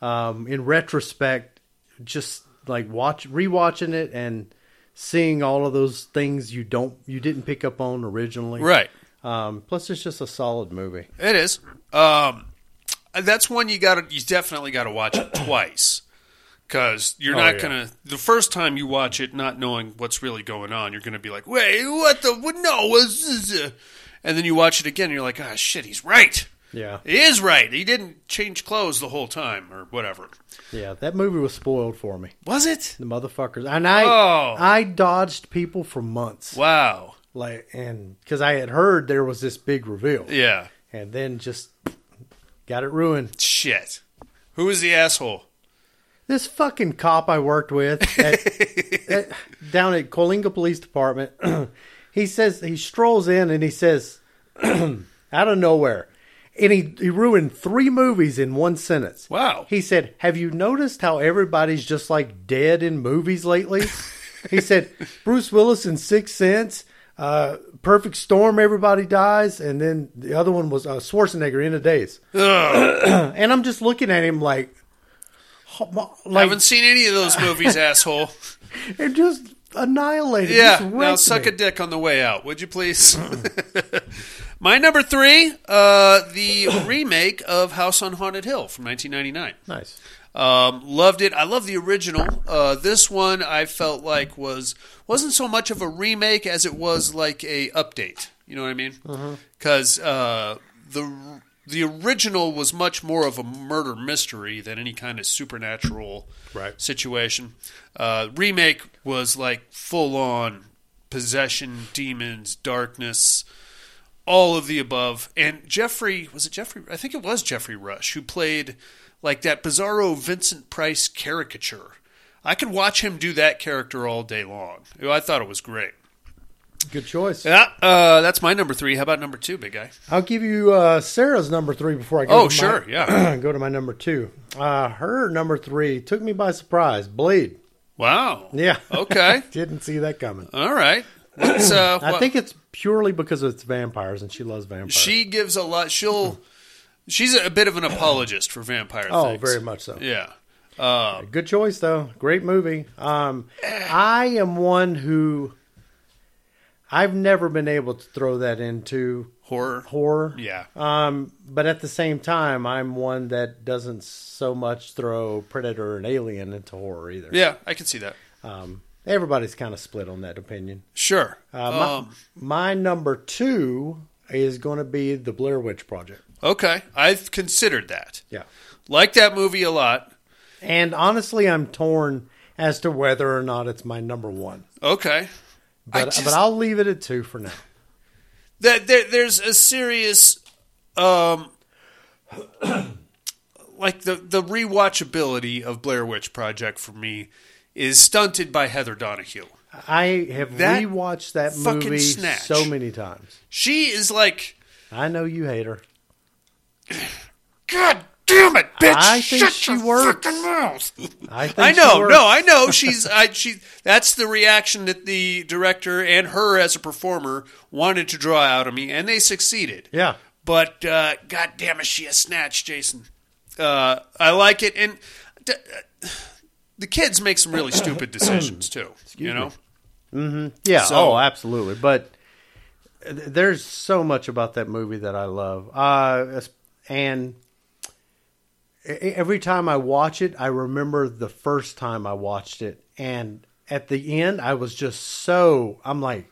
Um, in retrospect, just like watch rewatching it and seeing all of those things you don't you didn't pick up on originally. Right. Um, plus, it's just a solid movie. It is. Um, that's one you got. You definitely got to watch it twice because you're Oh, not yeah. gonna. The first time you watch it, not knowing what's really going on, you're gonna be like, "Wait, what the? What, no, what's uh?" And then you watch it again, and you're like, "Ah, shit, he's right. Yeah, He is right. He didn't change clothes the whole time, or whatever." yeah. That movie was spoiled for me. Was it? The motherfuckers, and I, Oh. I dodged people for months. Wow. like and because I had heard there was this big reveal, Yeah. and then just got it ruined. Shit. Who is the asshole? This fucking cop I worked with at, at, down at Coalinga Police Department, he says he strolls in and he says, out of nowhere, and he he ruined three movies in one sentence. Wow. He said, "Have you noticed how everybody's just like dead in movies lately?" he said, "Bruce Willis in Sixth Sense." Uh, Perfect Storm, everybody dies, and then the other one was uh, Schwarzenegger End of Days. and I'm just looking at him like, like Haven't seen any of those movies, asshole. it just annihilated. Yeah, now suck me. a dick on the way out, would you please? My number three, uh, the remake of House on Haunted Hill from 1999. Nice. Um, loved it. I love the original. Uh, this one I felt like was wasn't so much of a remake as it was like a update. You know what I mean? Because uh, the the original was much more of a murder mystery than any kind of supernatural Right. situation. Uh, remake was like full on possession, demons, darkness, all of the above. And Geoffrey was it Geoffrey? I think it was Geoffrey Rush who played like that bizarro Vincent Price caricature. I could watch him do that character all day long. I thought it was great. Good choice. Yeah, uh, that's my number three. How about number two, big guy? I'll give you uh, Sarah's number three before I go. Oh, to sure, my, yeah. go to my number two. Uh, her number three took me by surprise. Blade. Wow. Yeah. Okay. Didn't see that coming. All right. Uh, I think it's purely because it's vampires, and she loves vampires. she gives a lot. She'll. She's a bit of an apologist for vampire oh, things. very much so. Yeah. Uh, Good choice, though. Great movie. Um, I am one who I've never been able to throw that into horror. horror. Yeah. Um, but at the same time, I'm one that doesn't so much throw Predator and Alien into horror either. Yeah, I can see that. Um, everybody's kind of split on that opinion. Sure. Uh, my, um, my number two is going to be the Blair Witch Project. okay. I've considered that. Yeah. Like that movie a lot. And honestly, I'm torn. as to whether or not it's my number one. Okay. But just- but I'll leave it at two for now. that there, there's a serious um like the the rewatchability of Blair Witch Project for me is stunted by Heather Donahue. I have That rewatched that movie snatch. so many times. She is like I know you hate her. God damn it, bitch! I think Shut she your works. fucking mouth. I think I she know, works. no, I know. She's, I, she. That's the reaction that the director and her as a performer wanted to draw out of me, and they succeeded. Yeah. But uh, God damn it, she a snatch, Jason. Uh, I like it, and d- uh, the kids make some really stupid decisions too. you know, Mm-hmm. Yeah. So- oh, absolutely. But there's so much about that movie that I love. Uh, and every time I watch it, I remember the first time I watched it, and at the end, I was just so I'm like,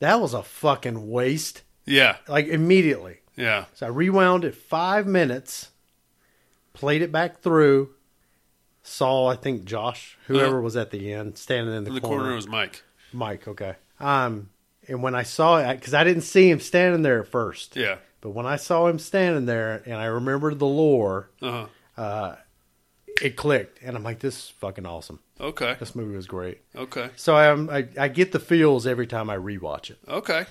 that was a fucking waste. yeah, Like immediately. yeah, So I rewound it five minutes, played it back through, saw I think Josh, whoever Uh-huh. was at the end, standing in the, in the corner. corner was Mike. Mike, okay. Um, and when I saw it, because I didn't see him standing there at first, Yeah, but when I saw him standing there, and I remembered the lore, uh huh. it clicked, and I'm like, "This is fucking awesome. Okay, This movie was great." okay, So I'm, I, I get the feels every time I rewatch it. okay.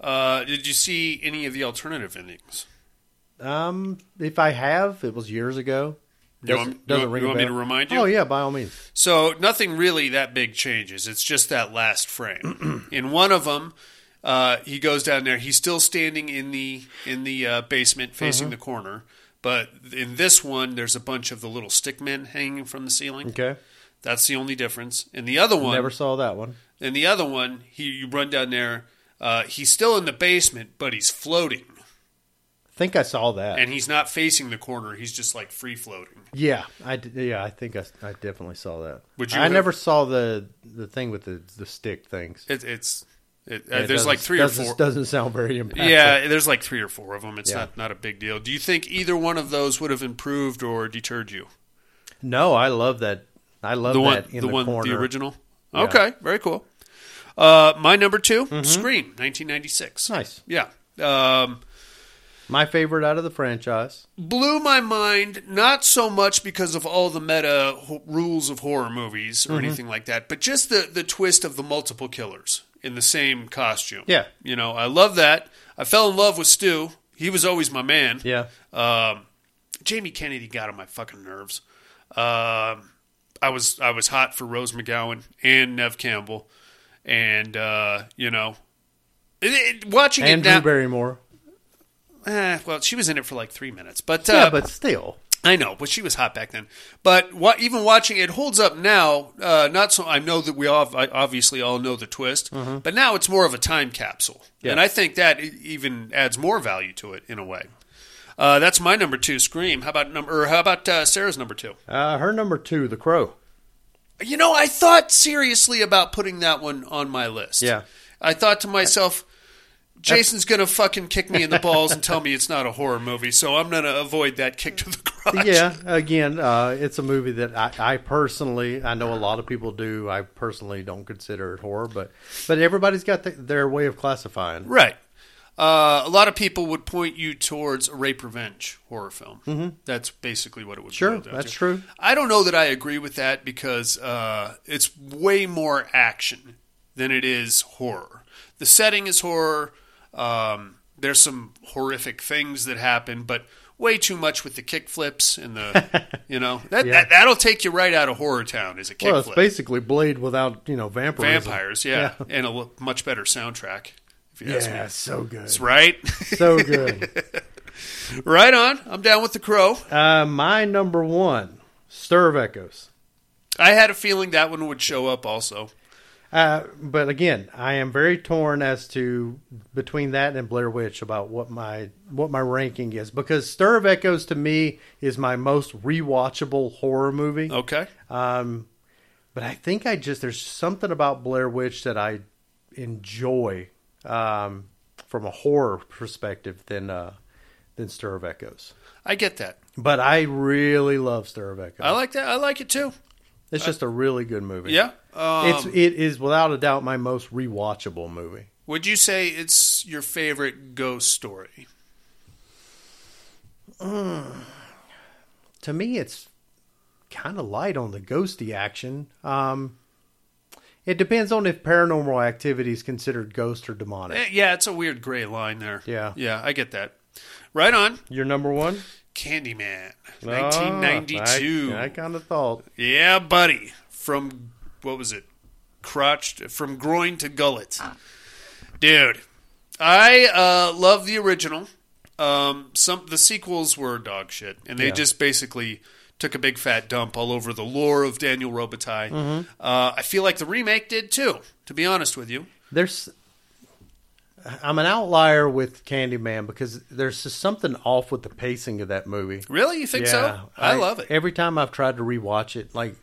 Uh, did you see any of the alternative endings? Um, if I have, it was years ago. You Doesn't, want- doesn't you ring a want me to remind you? Oh yeah, by all means. So nothing really that big changes. It's just that last frame. in one of them, uh, he goes down there. He's still standing in the in the uh, basement, facing the corner. But in this one, there's a bunch of the little stick men hanging from the ceiling. Okay, That's the only difference. In the other one, never saw that one. in the other one, he you run down there. Uh, he's still in the basement, but he's floating, I think I saw that. and he's not facing the corner. He's just like free floating. Yeah, I yeah, I think I, I definitely saw that. Would you I have- never saw the the thing with the the stick things. It, it's it, uh, there's like three or four. Doesn't sound very impactful. Yeah, there's like three or four of them. It's Yeah. not not a big deal. Do you think either one of those would have improved or deterred you? No, I love that. I love the one, that in the, the, one, corner. the original. Yeah. Mm-hmm. Okay, very cool. Uh, my number 2 Scream, 1996. Nice. Yeah, um, My favorite out of the franchise. blew my mind. Not so much because of all the meta ho- rules of horror movies Mm-hmm. or anything like that, but just the the twist of the multiple killers in the same costume. Yeah. you know, I love that. I fell in love with Stu. He was always my man. Yeah. Um, Jamie Kennedy got on my fucking nerves. Um, I was I was hot for Rose McGowan and Neve Campbell, and uh, you know, it, it, watching And it Drew now. Barrymore. eh, well, she was in it for like three minutes, but uh, yeah, but still. I know, but she was hot back then. But wa- even watching it holds up now. Uh, not so. I know that we all I obviously all know the twist, but now it's more of a time capsule, Yeah. and I think that even adds more value to it in a way. Uh, that's my number two, Scream. How about number? Or how about uh, Sarah's number two? Uh, her number two, The Crow. You know, I thought seriously about putting that one on my list. Yeah. I thought to myself, Jason's gonna fucking kick me in the balls and tell me it's not a horror movie, so I'm gonna avoid that kick to the crotch. Yeah, again, uh, it's a movie that I, I personally, I know a lot of people do. I personally don't consider it horror, but but everybody's got the, their way of classifying. Right. Uh, a lot of people would point you towards a rape revenge horror film. Mm-hmm. That's basically what it would. Sure, that's to. true. I don't know that I agree with that because uh, it's way more action than it is horror. The setting is horror. Um, there's some horrific things that happen, but way too much with the kick flips and the, you know, that, Yeah. that that'll take you right out of horror town is a kick Well, it's flip. basically Blade without you know vampirism. Vampires, yeah, and a much better soundtrack. If you ask me. Yeah, so good, That's right. so good. right on. I'm down with the crow. uh, my number one, Stir of Echoes. I had a feeling that one would show up also. Uh, but again, I am very torn as to between that and Blair Witch about what my what my ranking is because Stir of Echoes to me is my most rewatchable horror movie. Okay. Um, but I think I just there's something about Blair Witch that I enjoy um, from a horror perspective than uh, than Stir of Echoes. I get that. But I really love Stir of Echoes. I like that. I like it too. It's just a really good movie. Yeah. Um, it's it is without a doubt my most rewatchable movie. would you say it's your favorite ghost story? To me, it's kind of light on the ghosty action. Um, it depends on if paranormal activity is considered ghost or demonic. Eh, yeah, it's a weird gray line there. Yeah. Yeah, I get that. Right on. Your number one, Candyman, Oh, 1992. I, I kind of thought. Yeah, buddy. From what was it? Crotch from groin to gullet. Dude, I uh, love the original. Um, some the sequels were dog shit, and they Yeah. just basically took a big fat dump all over the lore of Daniel Robitaille. Mm-hmm. Uh, I feel like the remake did too. To be honest with you, There's, I'm an outlier with Candyman because there's just something off with the pacing of that movie. really, you think so? I, love it. Every time I've tried to rewatch it, like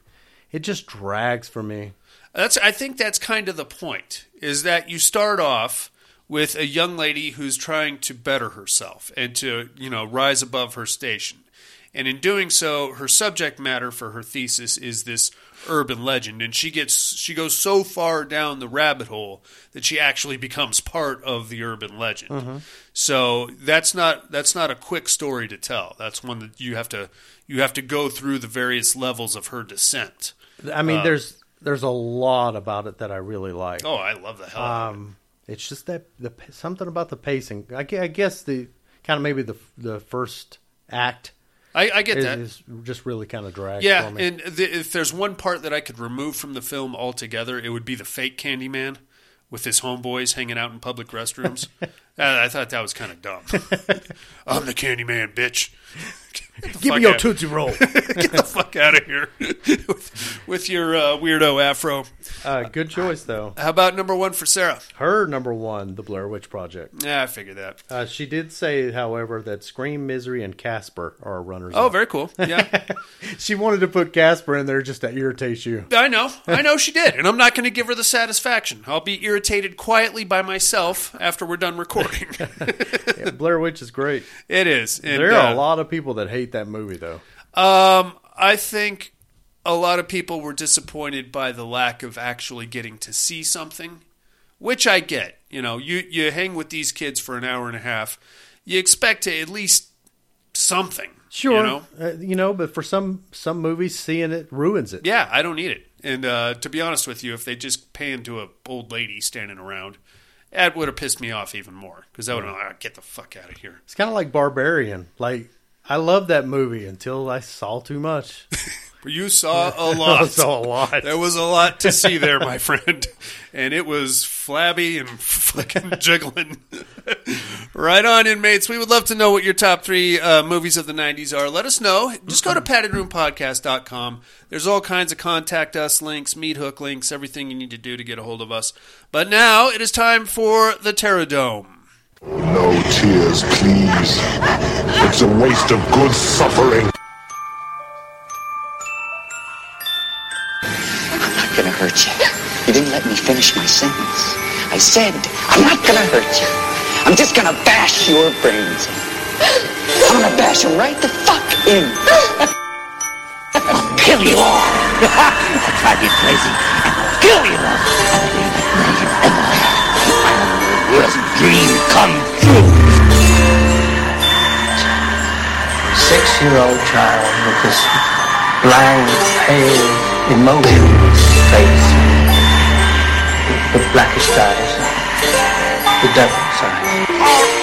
it just drags for me. That's I think that's kind of the point is that you start off with a young lady who's trying to better herself and to, you know, rise above her station. And in doing so, her subject matter for her thesis is this urban legend and she gets she goes so far down the rabbit hole that she actually becomes part of the urban legend. So that's not that's not a quick story to tell. That's one that you have to you have to go through the various levels of her descent. I mean, there's there's a lot about it that I really like. Oh, I love the hell of it. Um, it's just that the something about the pacing. I, I guess the kind of maybe the the first act I, I get that. that. is just really kind of drags Yeah, for me. and th- if there's one part that I could remove from the film altogether, it would be the fake Candyman with his homeboys hanging out in public restrooms. Uh, I thought that was kind of dumb. I'm the Candyman, bitch. Get the Give me your out- tootsie roll. Get the fuck out of here with, with your uh, weirdo afro. uh, good choice though. How about number one for Sarah? Her number one, The Blair Witch Project. Yeah, I figured that. Uh, she did say, however, that Scream, Misery, and Casper are runners. Oh, up. very cool. Yeah, She wanted to put Casper in there just to irritate you. I know. I know she did. And I'm not going to give her the satisfaction. I'll be irritated quietly by myself after we're done recording. Yeah, Blair Witch is great. it is. And, there are uh, a lot of people that hate that movie, though. Um, I think a lot of people were disappointed by the lack of actually getting to see something, which I get. You know, you you hang with these kids for an hour and a half, you expect to at least something. Sure, You know? uh, you know, but for some some movies, seeing it ruins it. Yeah, I don't need it. And uh, to be honest with you, if they just panned to a old lady standing around, that would have pissed me off even more because I would have ah, get the fuck out of here. It's kind of like Barbarian. Like I love that movie until I saw too much. You saw a lot. I saw a lot. There was a lot to see there, my friend, and it was flabby and fucking jiggling. right on, inmates. We would love to know what your top three uh, movies of the '90s are. Let us know. Just go to paddedroompodcast.com. There's all kinds of contact us links, meat hook links, everything you need to do to get a hold of us. But now it is time for the Terror Dome. No tears, please. It's a waste of good suffering. I'm not gonna hurt you. You didn't let me finish my sentence. I said, I'm not gonna hurt you. I'm just gonna bash your brains in. I'm gonna bash them right the fuck in. I'll kill you all. I'll drive you crazy. I'll kill you all. And leave My worst dream come true. six-year-old child with this blank, pale, emotionless face, with blackish eyes, the devil's eyes.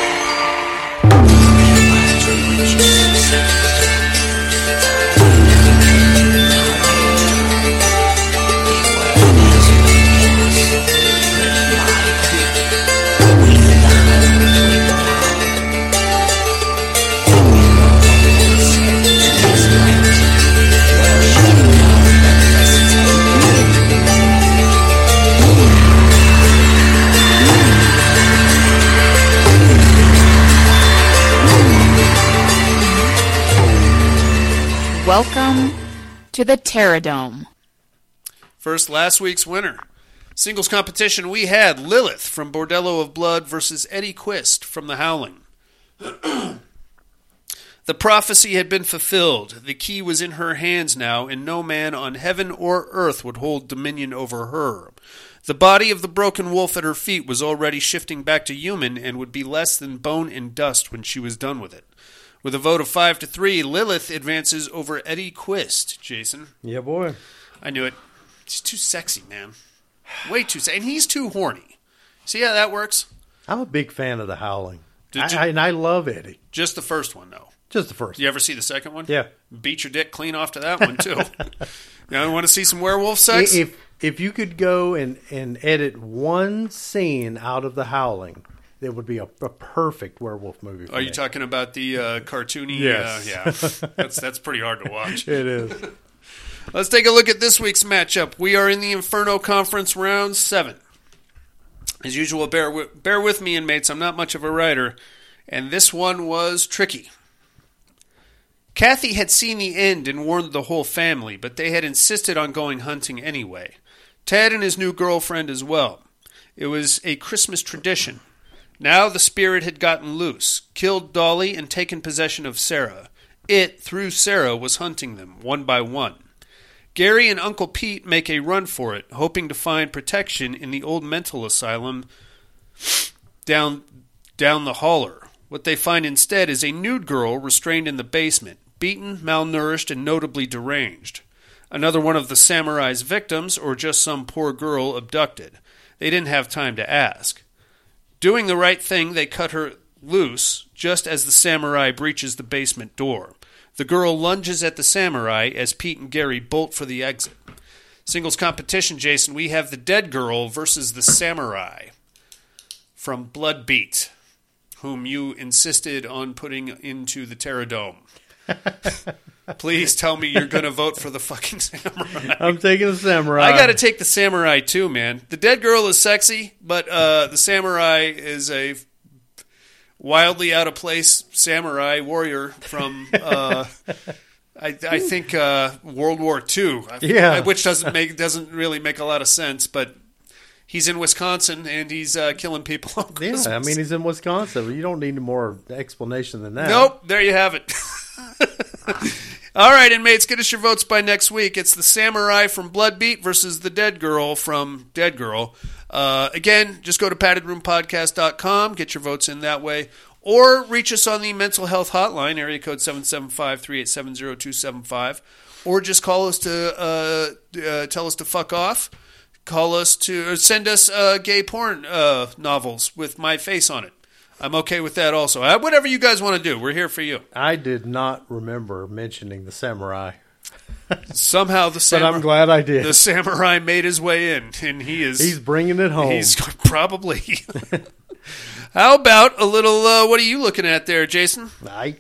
Welcome to the Terror Dome. First, last week's winner. Singles competition, we had Lilith from Bordello of Blood versus Eddie Quist from The Howling. the prophecy had been fulfilled. The key was in her hands now, and no man on heaven or earth would hold dominion over her. The body of the broken wolf at her feet was already shifting back to human and would be less than bone and dust when she was done with it. With a vote of five to three, Lilith advances over Eddie Quist. Jason, Yeah, boy. I knew it. He's too sexy, man. Way too sexy. And he's too horny. See how that works? I'm a big fan of the Howling. Did I, you- I- and I love Eddie. Just the first one, though. Just the first. You ever see the second one? Yeah. Beat your dick clean off to that one, too. you want to see some werewolf sex? If if you could go and, and edit one scene out of the Howling, it would be a, a perfect werewolf movie. For Are you talking about the uh, cartoony? Yes. Uh, yeah, that's that's pretty hard to watch. It is. Let's take a look at this week's matchup. We are in the Inferno Conference round seven. As usual, bear wi- bear with me, inmates. I'm not much of a writer, and this one was tricky. Kathy had seen the end and warned the whole family, but they had insisted on going hunting anyway. Ted and his new girlfriend as well. It was a Christmas tradition. Now the spirit had gotten loose, killed Dolly, and taken possession of Sarah. It, through Sarah, was hunting them, one by one. Gary and Uncle Pete make a run for it, hoping to find protection in the old mental asylum down down the holler. What they find instead is a nude girl restrained in the basement, beaten, malnourished, and notably deranged. Another one of the samurai's victims, or just some poor girl abducted. They didn't have time to ask. Doing the right thing, they cut her loose just as the samurai breaches the basement door. The girl lunges at the samurai as Pete and Gary bolt for the exit. Singles competition, Jason. We have the dead girl versus the samurai from Blood Beat, whom you insisted on putting into the Terror Dome. Please tell me you're going to vote for the fucking samurai. I'm taking the samurai. I got to take the samurai too, man. The dead girl is sexy, but uh, the samurai is a wildly out of place samurai warrior from. Uh, I, I think uh, World War II, Yeah. which doesn't make doesn't really make a lot of sense, but he's in Wisconsin and he's uh, killing people. On Yeah, I mean he's in Wisconsin. You don't need more explanation than that. Nope, there you have it. All right, inmates, get us your votes by next week. It's the samurai from Bloodbeat versus the dead girl from Dead Girl. Uh, again, just go to paddedroompodcast.com, get your votes in that way, or reach us on the mental health hotline, area code 775-387-0275, or just call us to uh, uh, tell us to fuck off. Call us to or send us uh, gay porn uh, novels with my face on it. I'm okay with that also. Uh, whatever you guys want to do, we're here for you. I did not remember mentioning the samurai. Somehow the samurai, But I'm glad I did. the samurai made his way in, and he is He's bringing it home. He's probably. How about a little? Uh, what are you looking at there, Jason? I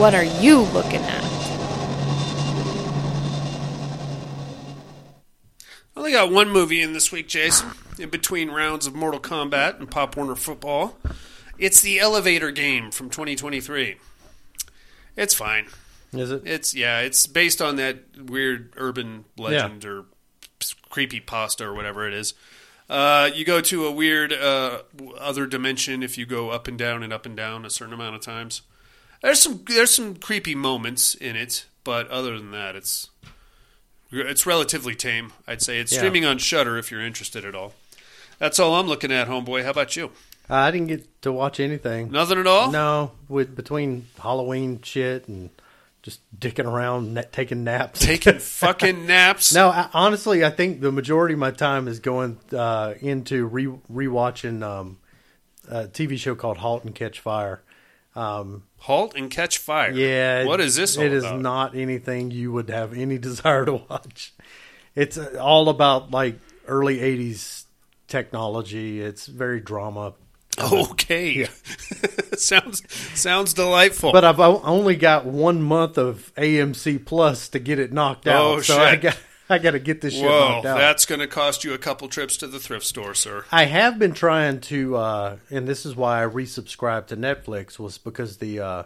What are you looking at? I only got one movie in this week, Jason. In between rounds of Mortal Kombat and Pop Warner football, it's the Elevator Game from 2023. It's fine. is it? It's yeah. It's based on that weird urban legend or creepy pasta or whatever it is. Uh, you go to a weird uh, other dimension if you go up and down and up and down a certain amount of times. There's some there's some creepy moments in it, but other than that, it's it's relatively tame. I'd say it's Yeah. streaming on Shudder if you're interested at all. That's all I'm looking at, homeboy. How about you? I didn't get to watch anything. Nothing at all. No, with between Halloween shit and just dicking around, na- taking naps, Taking fucking naps. No, I, honestly, I think the majority of my time is going uh, into re rewatching um, a TV show called *Halt and Catch Fire*. Um, Halt and catch fire. yeah, What is this? It is about? not anything you would have any desire to watch. It's uh, all about like early '80s technology. It's very drama. Okay. sounds sounds delightful. But I've only got one month of AMC Plus to get it knocked out. Oh, so I shit. got I got to get this shit Whoa, that's going to cost you a couple trips to the thrift store, sir. I have been trying to, uh, and this is why I resubscribed to Netflix was because the uh,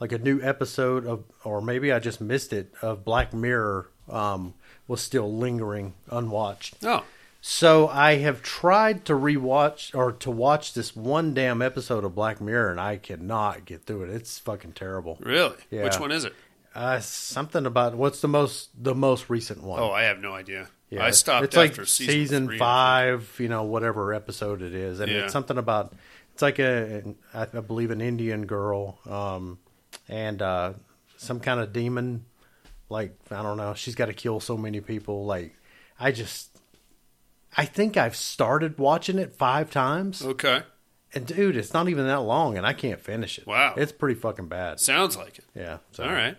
like a new episode of, or maybe I just missed it of Black Mirror um, was still lingering unwatched. Oh. So I have tried to rewatch or to watch this one damn episode of Black Mirror, and I cannot get through it. It's fucking terrible. Really? Yeah. Which one is it? Uh, something about what's the most the most recent one? Oh, I have no idea. Yeah, I stopped It's after like season, three. five, you know, whatever episode it is, and Yeah. it's something about. It's like a, I I believe, an Indian girl, um, and uh, some kind of demon. Like I don't know, she's got to kill so many people. Like I just, I think I've started watching it five times, Okay. and dude, it's not even that long, and I can't finish it. Wow. it's pretty fucking bad. Sounds like it. Yeah. So. All right.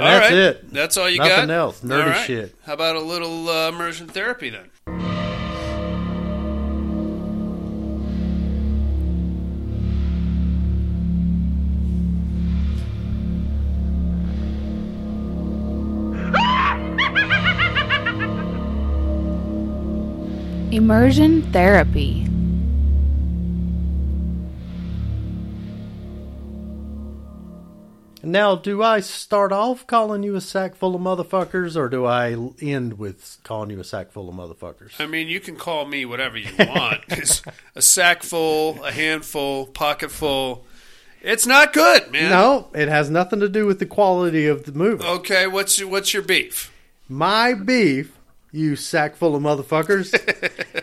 And All that's right. it. That's all you Nothing got. Nothing else. Nerdy All right. shit. How about a little uh, immersion therapy then? Immersion therapy. Now, do I start off calling you a sack full of motherfuckers, or do I end with calling you a sack full of motherfuckers? I mean, you can call me whatever you want. 'cause a sack full, a handful, pocket full. It's not good, man. No, it has nothing to do with the quality of the movie. Okay, what's your, what's your beef? My beef, you sack full of motherfuckers,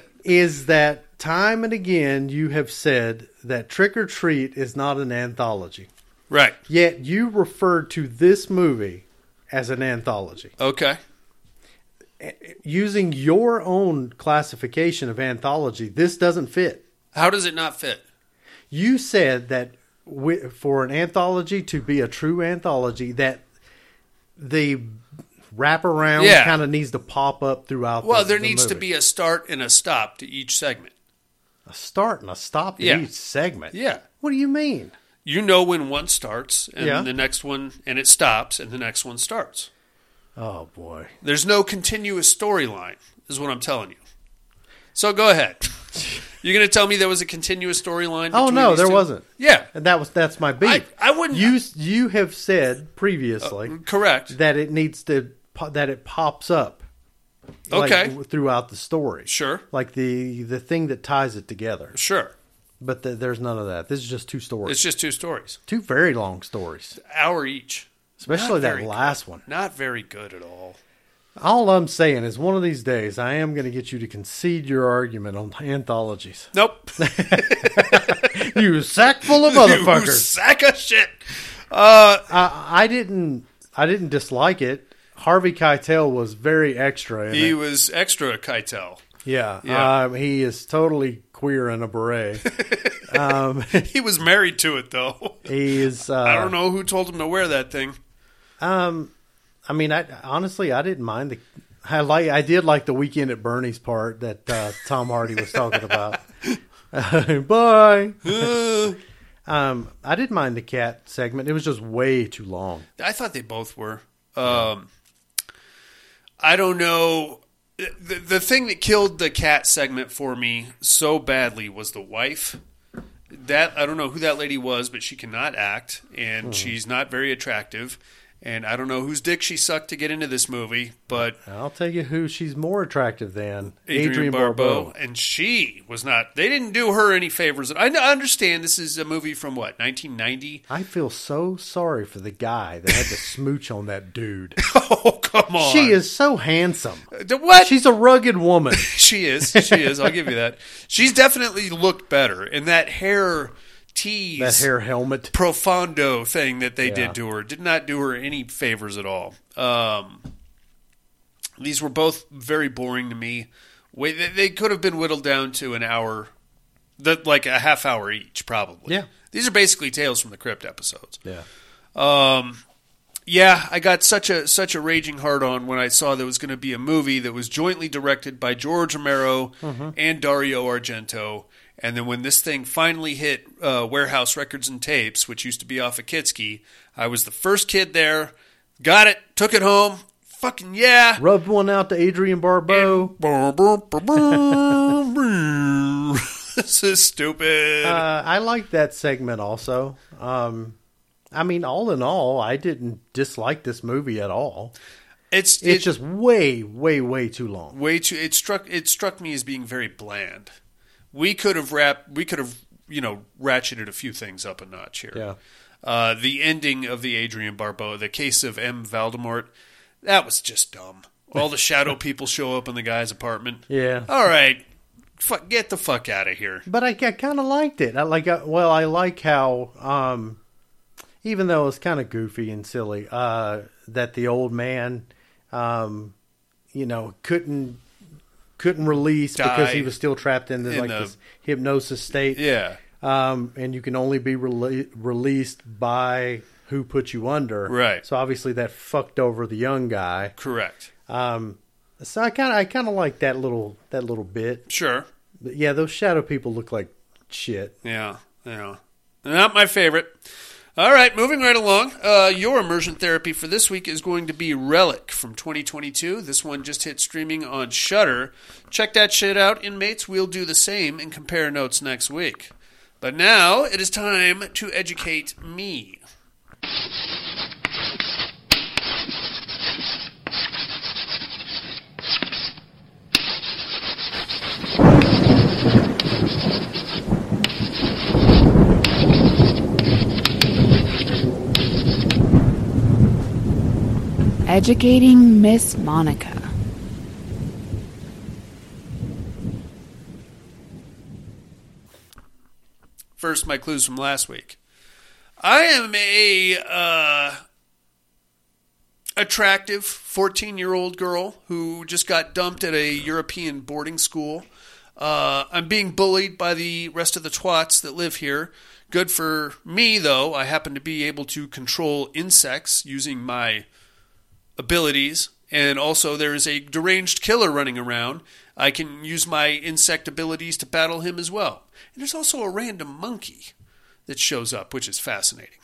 is that time and again you have said that Trick or Treat is not an anthology. Right. Yet you referred to this movie as an anthology. Okay. Using your own classification of anthology, this doesn't fit. How does it not fit? You said that for an anthology to be a true anthology, that the wraparound Yeah. kind of needs to pop up throughout. Well, the, there the needs to be a start and a stop to each segment. a start and a stop to Yeah. each segment. Yeah. What do you mean? You know when one starts and Yeah. the next one and it stops and the next one starts. Oh boy. There's no continuous storyline, is what I'm telling you. So go ahead. You're going to tell me there was a continuous storyline? Oh no, there two? wasn't. Yeah. and that was that's my beef. I, I wouldn't. you you have said previously uh, correct that it needs to that it pops up. like, Okay. throughout the story, Sure. like the the thing that ties it together. Sure. But th there's none of that. This is just two stories. It's just two stories, two very long stories, hour each. especially that last one. Not very good at all. All I'm saying is, one of these days, I am going to get you to concede your argument on anthologies. Nope. you sack full of You motherfuckers. sack of shit. Uh, I, I didn't. I didn't dislike it. Harvey Keitel was very extra in he it. was extra Keitel. Yeah, Yeah. Um, he is totally queer in a beret. um, He was married to it though. He's. Uh, I don't know who told him to wear that thing. Um, I mean, I honestly, I didn't mind the. I like. I did like the weekend at Bernie's part that uh, Tom Hardy was talking about. Bye. um, I didn't mind the cat segment. It was just way too long. I thought they both were. Um, I don't know. The, the thing that killed the cat segment for me so badly was the wife. That I don't know who that lady was, but she cannot act, and Mhm. she's not very attractive. And I don't know whose dick she sucked to get into this movie, but I'll tell you who she's more attractive than Adrienne, Adrian, Barbeau, Barbeau. and she was not. They didn't do her any favors. I understand this is a movie from what 1990. I feel so sorry for the guy that had to smooch on that dude. Oh come on, She is so handsome. Uh, the what? She's a rugged woman. she is. She is. I'll give you that. She's definitely looked better. And that hair tease, That hair helmet. profondo thing that they Yeah. did to her did not do her any favors at all. Um, these were both very boring to me. Wait, they, could have been whittled down to an hour, like a half hour each, probably. Yeah. These are basically Tales from the Crypt episodes. Yeah. Um, yeah, I got such a such a raging hard on when I saw there was going to be a movie that was jointly directed by George Romero Mhm. and Dario Argento. And then when this thing finally hit uh, Warehouse Records and Tapes, which used to be off of Kitsky, I was the first kid there. Got it, took it home. Fucking yeah. Rubbed one out to Adrienne Barbeau. this is stupid. Uh, I like that segment also. Um, I mean, all in all, I didn't dislike this movie at all. It's it's it- just way, way, way too long. way too it struck it struck me as being very bland we could have wrapped we could have you know ratcheted a few things up a notch here Yeah. uh, the ending of the adrienne barbeau the case of m Valdemar that was just dumb all the shadow people show up in the guy's apartment Yeah. all right fuck, get the fuck out of here But I, I kind of liked it. I like. uh, Well, I like how, um, even though it's kind of goofy and silly, uh, that the old man, um, you know, couldn't couldn't release because he was still trapped in, the, in like the- this hypnosis state. yeah Um, and you can only be rele- released by who put you under. Right. So obviously that fucked over the young guy. correct Um, so I kind of I kind of like that little that little bit. sure But yeah, those shadow people look like shit. Yeah, yeah. Not my favorite. All right, moving right along. Uh, your immersion therapy for this week is going to be Relic from 2022. This one just hit streaming on Shudder. Check that shit out, inmates. We'll do the same and compare notes next week. But now it is time to educate me. Educating Miss Monica. First, my clues from last week. I am a uh, attractive 14 year old girl who just got dumped at a European boarding school. Uh, I'm being bullied by the rest of the twats that live here. Good for me, though. I happen to be able to control insects using my abilities. And also, there is a deranged killer running around. I can use my insect abilities to battle him as well. And there's also a random monkey that shows up, which is fascinating.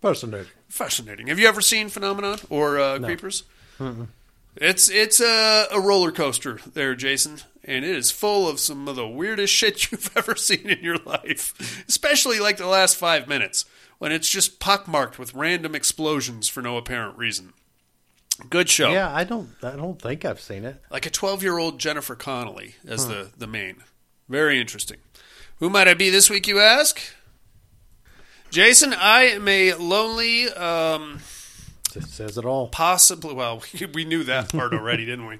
Fascinating. Fascinating. Have you ever seen Phenomena or uh, No. Creepers? Mm-mm. It's it's a, a roller coaster there, Jason, and it is full of some of the weirdest shit you've ever seen in your life. Especially like the last five minutes when it's just pockmarked with random explosions for no apparent reason. Good show. Yeah, I don't I don't think I've seen it. Like a twelve-year-old Jennifer Connelly as Huh. the the main. Very interesting. Who might I be this week? You ask. Jason, I am a lonely. Um, it says it all. Possibly. Well, we knew that part already, didn't we?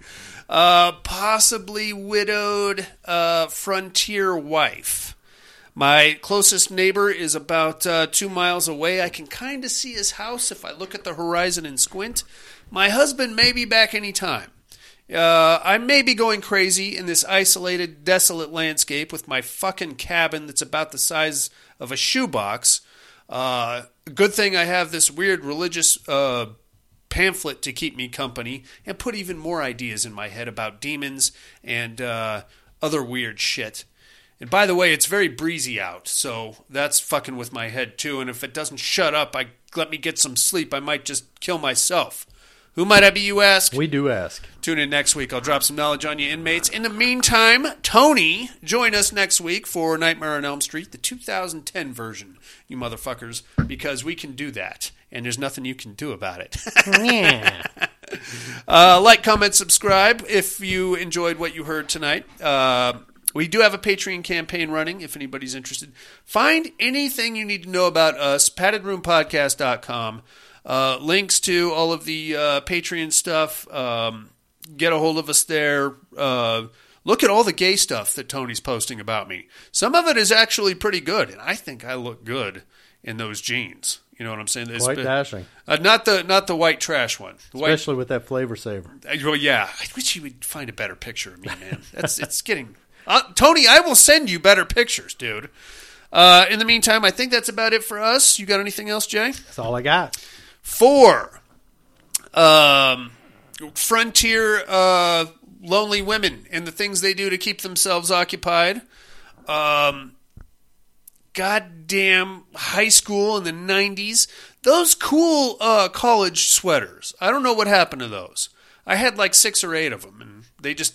Uh, possibly widowed uh, frontier wife. My closest neighbor is about uh, two miles away. I can kind of see his house if I look at the horizon and squint. My husband may be back any time. Uh, I may be going crazy in this isolated, desolate landscape with my fucking cabin that's about the size of a shoebox. Uh, good thing I have this weird religious uh, pamphlet to keep me company and put even more ideas in my head about demons and uh, other weird shit. And by the way, it's very breezy out, so that's fucking with my head too. And if it doesn't shut up, I let me get some sleep, I might just kill myself. Who might I be, you ask? We do ask. Tune in next week. I'll drop some knowledge on you, inmates. In the meantime, Tony, join us next week for Nightmare on Elm Street, the 2010 version, you motherfuckers, because we can do that, and there's nothing you can do about it. Yeah. Uh, like, comment, subscribe if you enjoyed what you heard tonight. Uh, we do have a Patreon campaign running if anybody's interested. Find anything you need to know about us, paddedroompodcast.com. Uh, links to all of the uh, Patreon stuff. Um, get a hold of us there. Uh, look at all the gay stuff that Tony's posting about me. Some of it is actually pretty good, and I think I look good in those jeans. You know what I'm saying? It's Quite been- dashing. Uh, not the not the white trash one. White- Especially with that flavor saver. uh, Well, yeah. I wish you would find a better picture of me, man. That's it's getting. Uh, Tony, I will send you better pictures, dude. Uh, in the meantime, I think that's about it for us. You got anything else, Jay? That's all I got. Four. Um, frontier uh, lonely women and the things they do to keep themselves occupied. Um, goddamn high school in the 90s. Those cool uh, college sweaters. I don't know what happened to those. I had like six or eight of them, and they just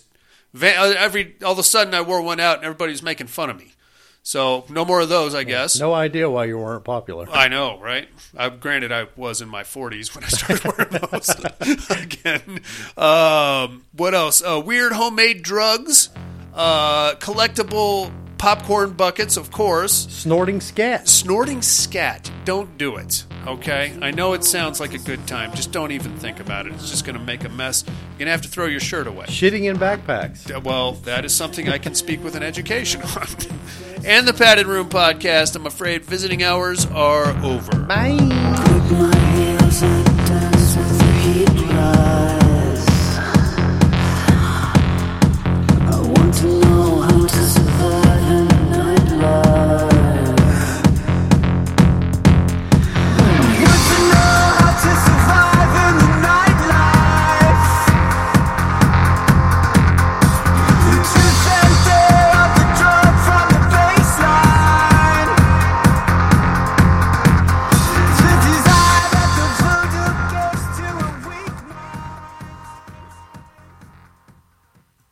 every all of a sudden I wore one out, and everybody was making fun of me. So no more of those, I guess. No idea why you weren't popular. I know, right? Uh, granted, I was in my 40s when I started wearing those again. Um, what else? Uh, weird homemade drugs, uh, collectible popcorn buckets, of course. Snorting scat. Snorting scat. Don't do it. Okay? I know it sounds like a good time. Just don't even think about it. It's just going to make a mess. You're going to have to throw your shirt away. Shitting in backpacks. Uh, well, that is something I can speak with an education on. and the Padded Room podcast. I'm afraid visiting hours are over. Bye.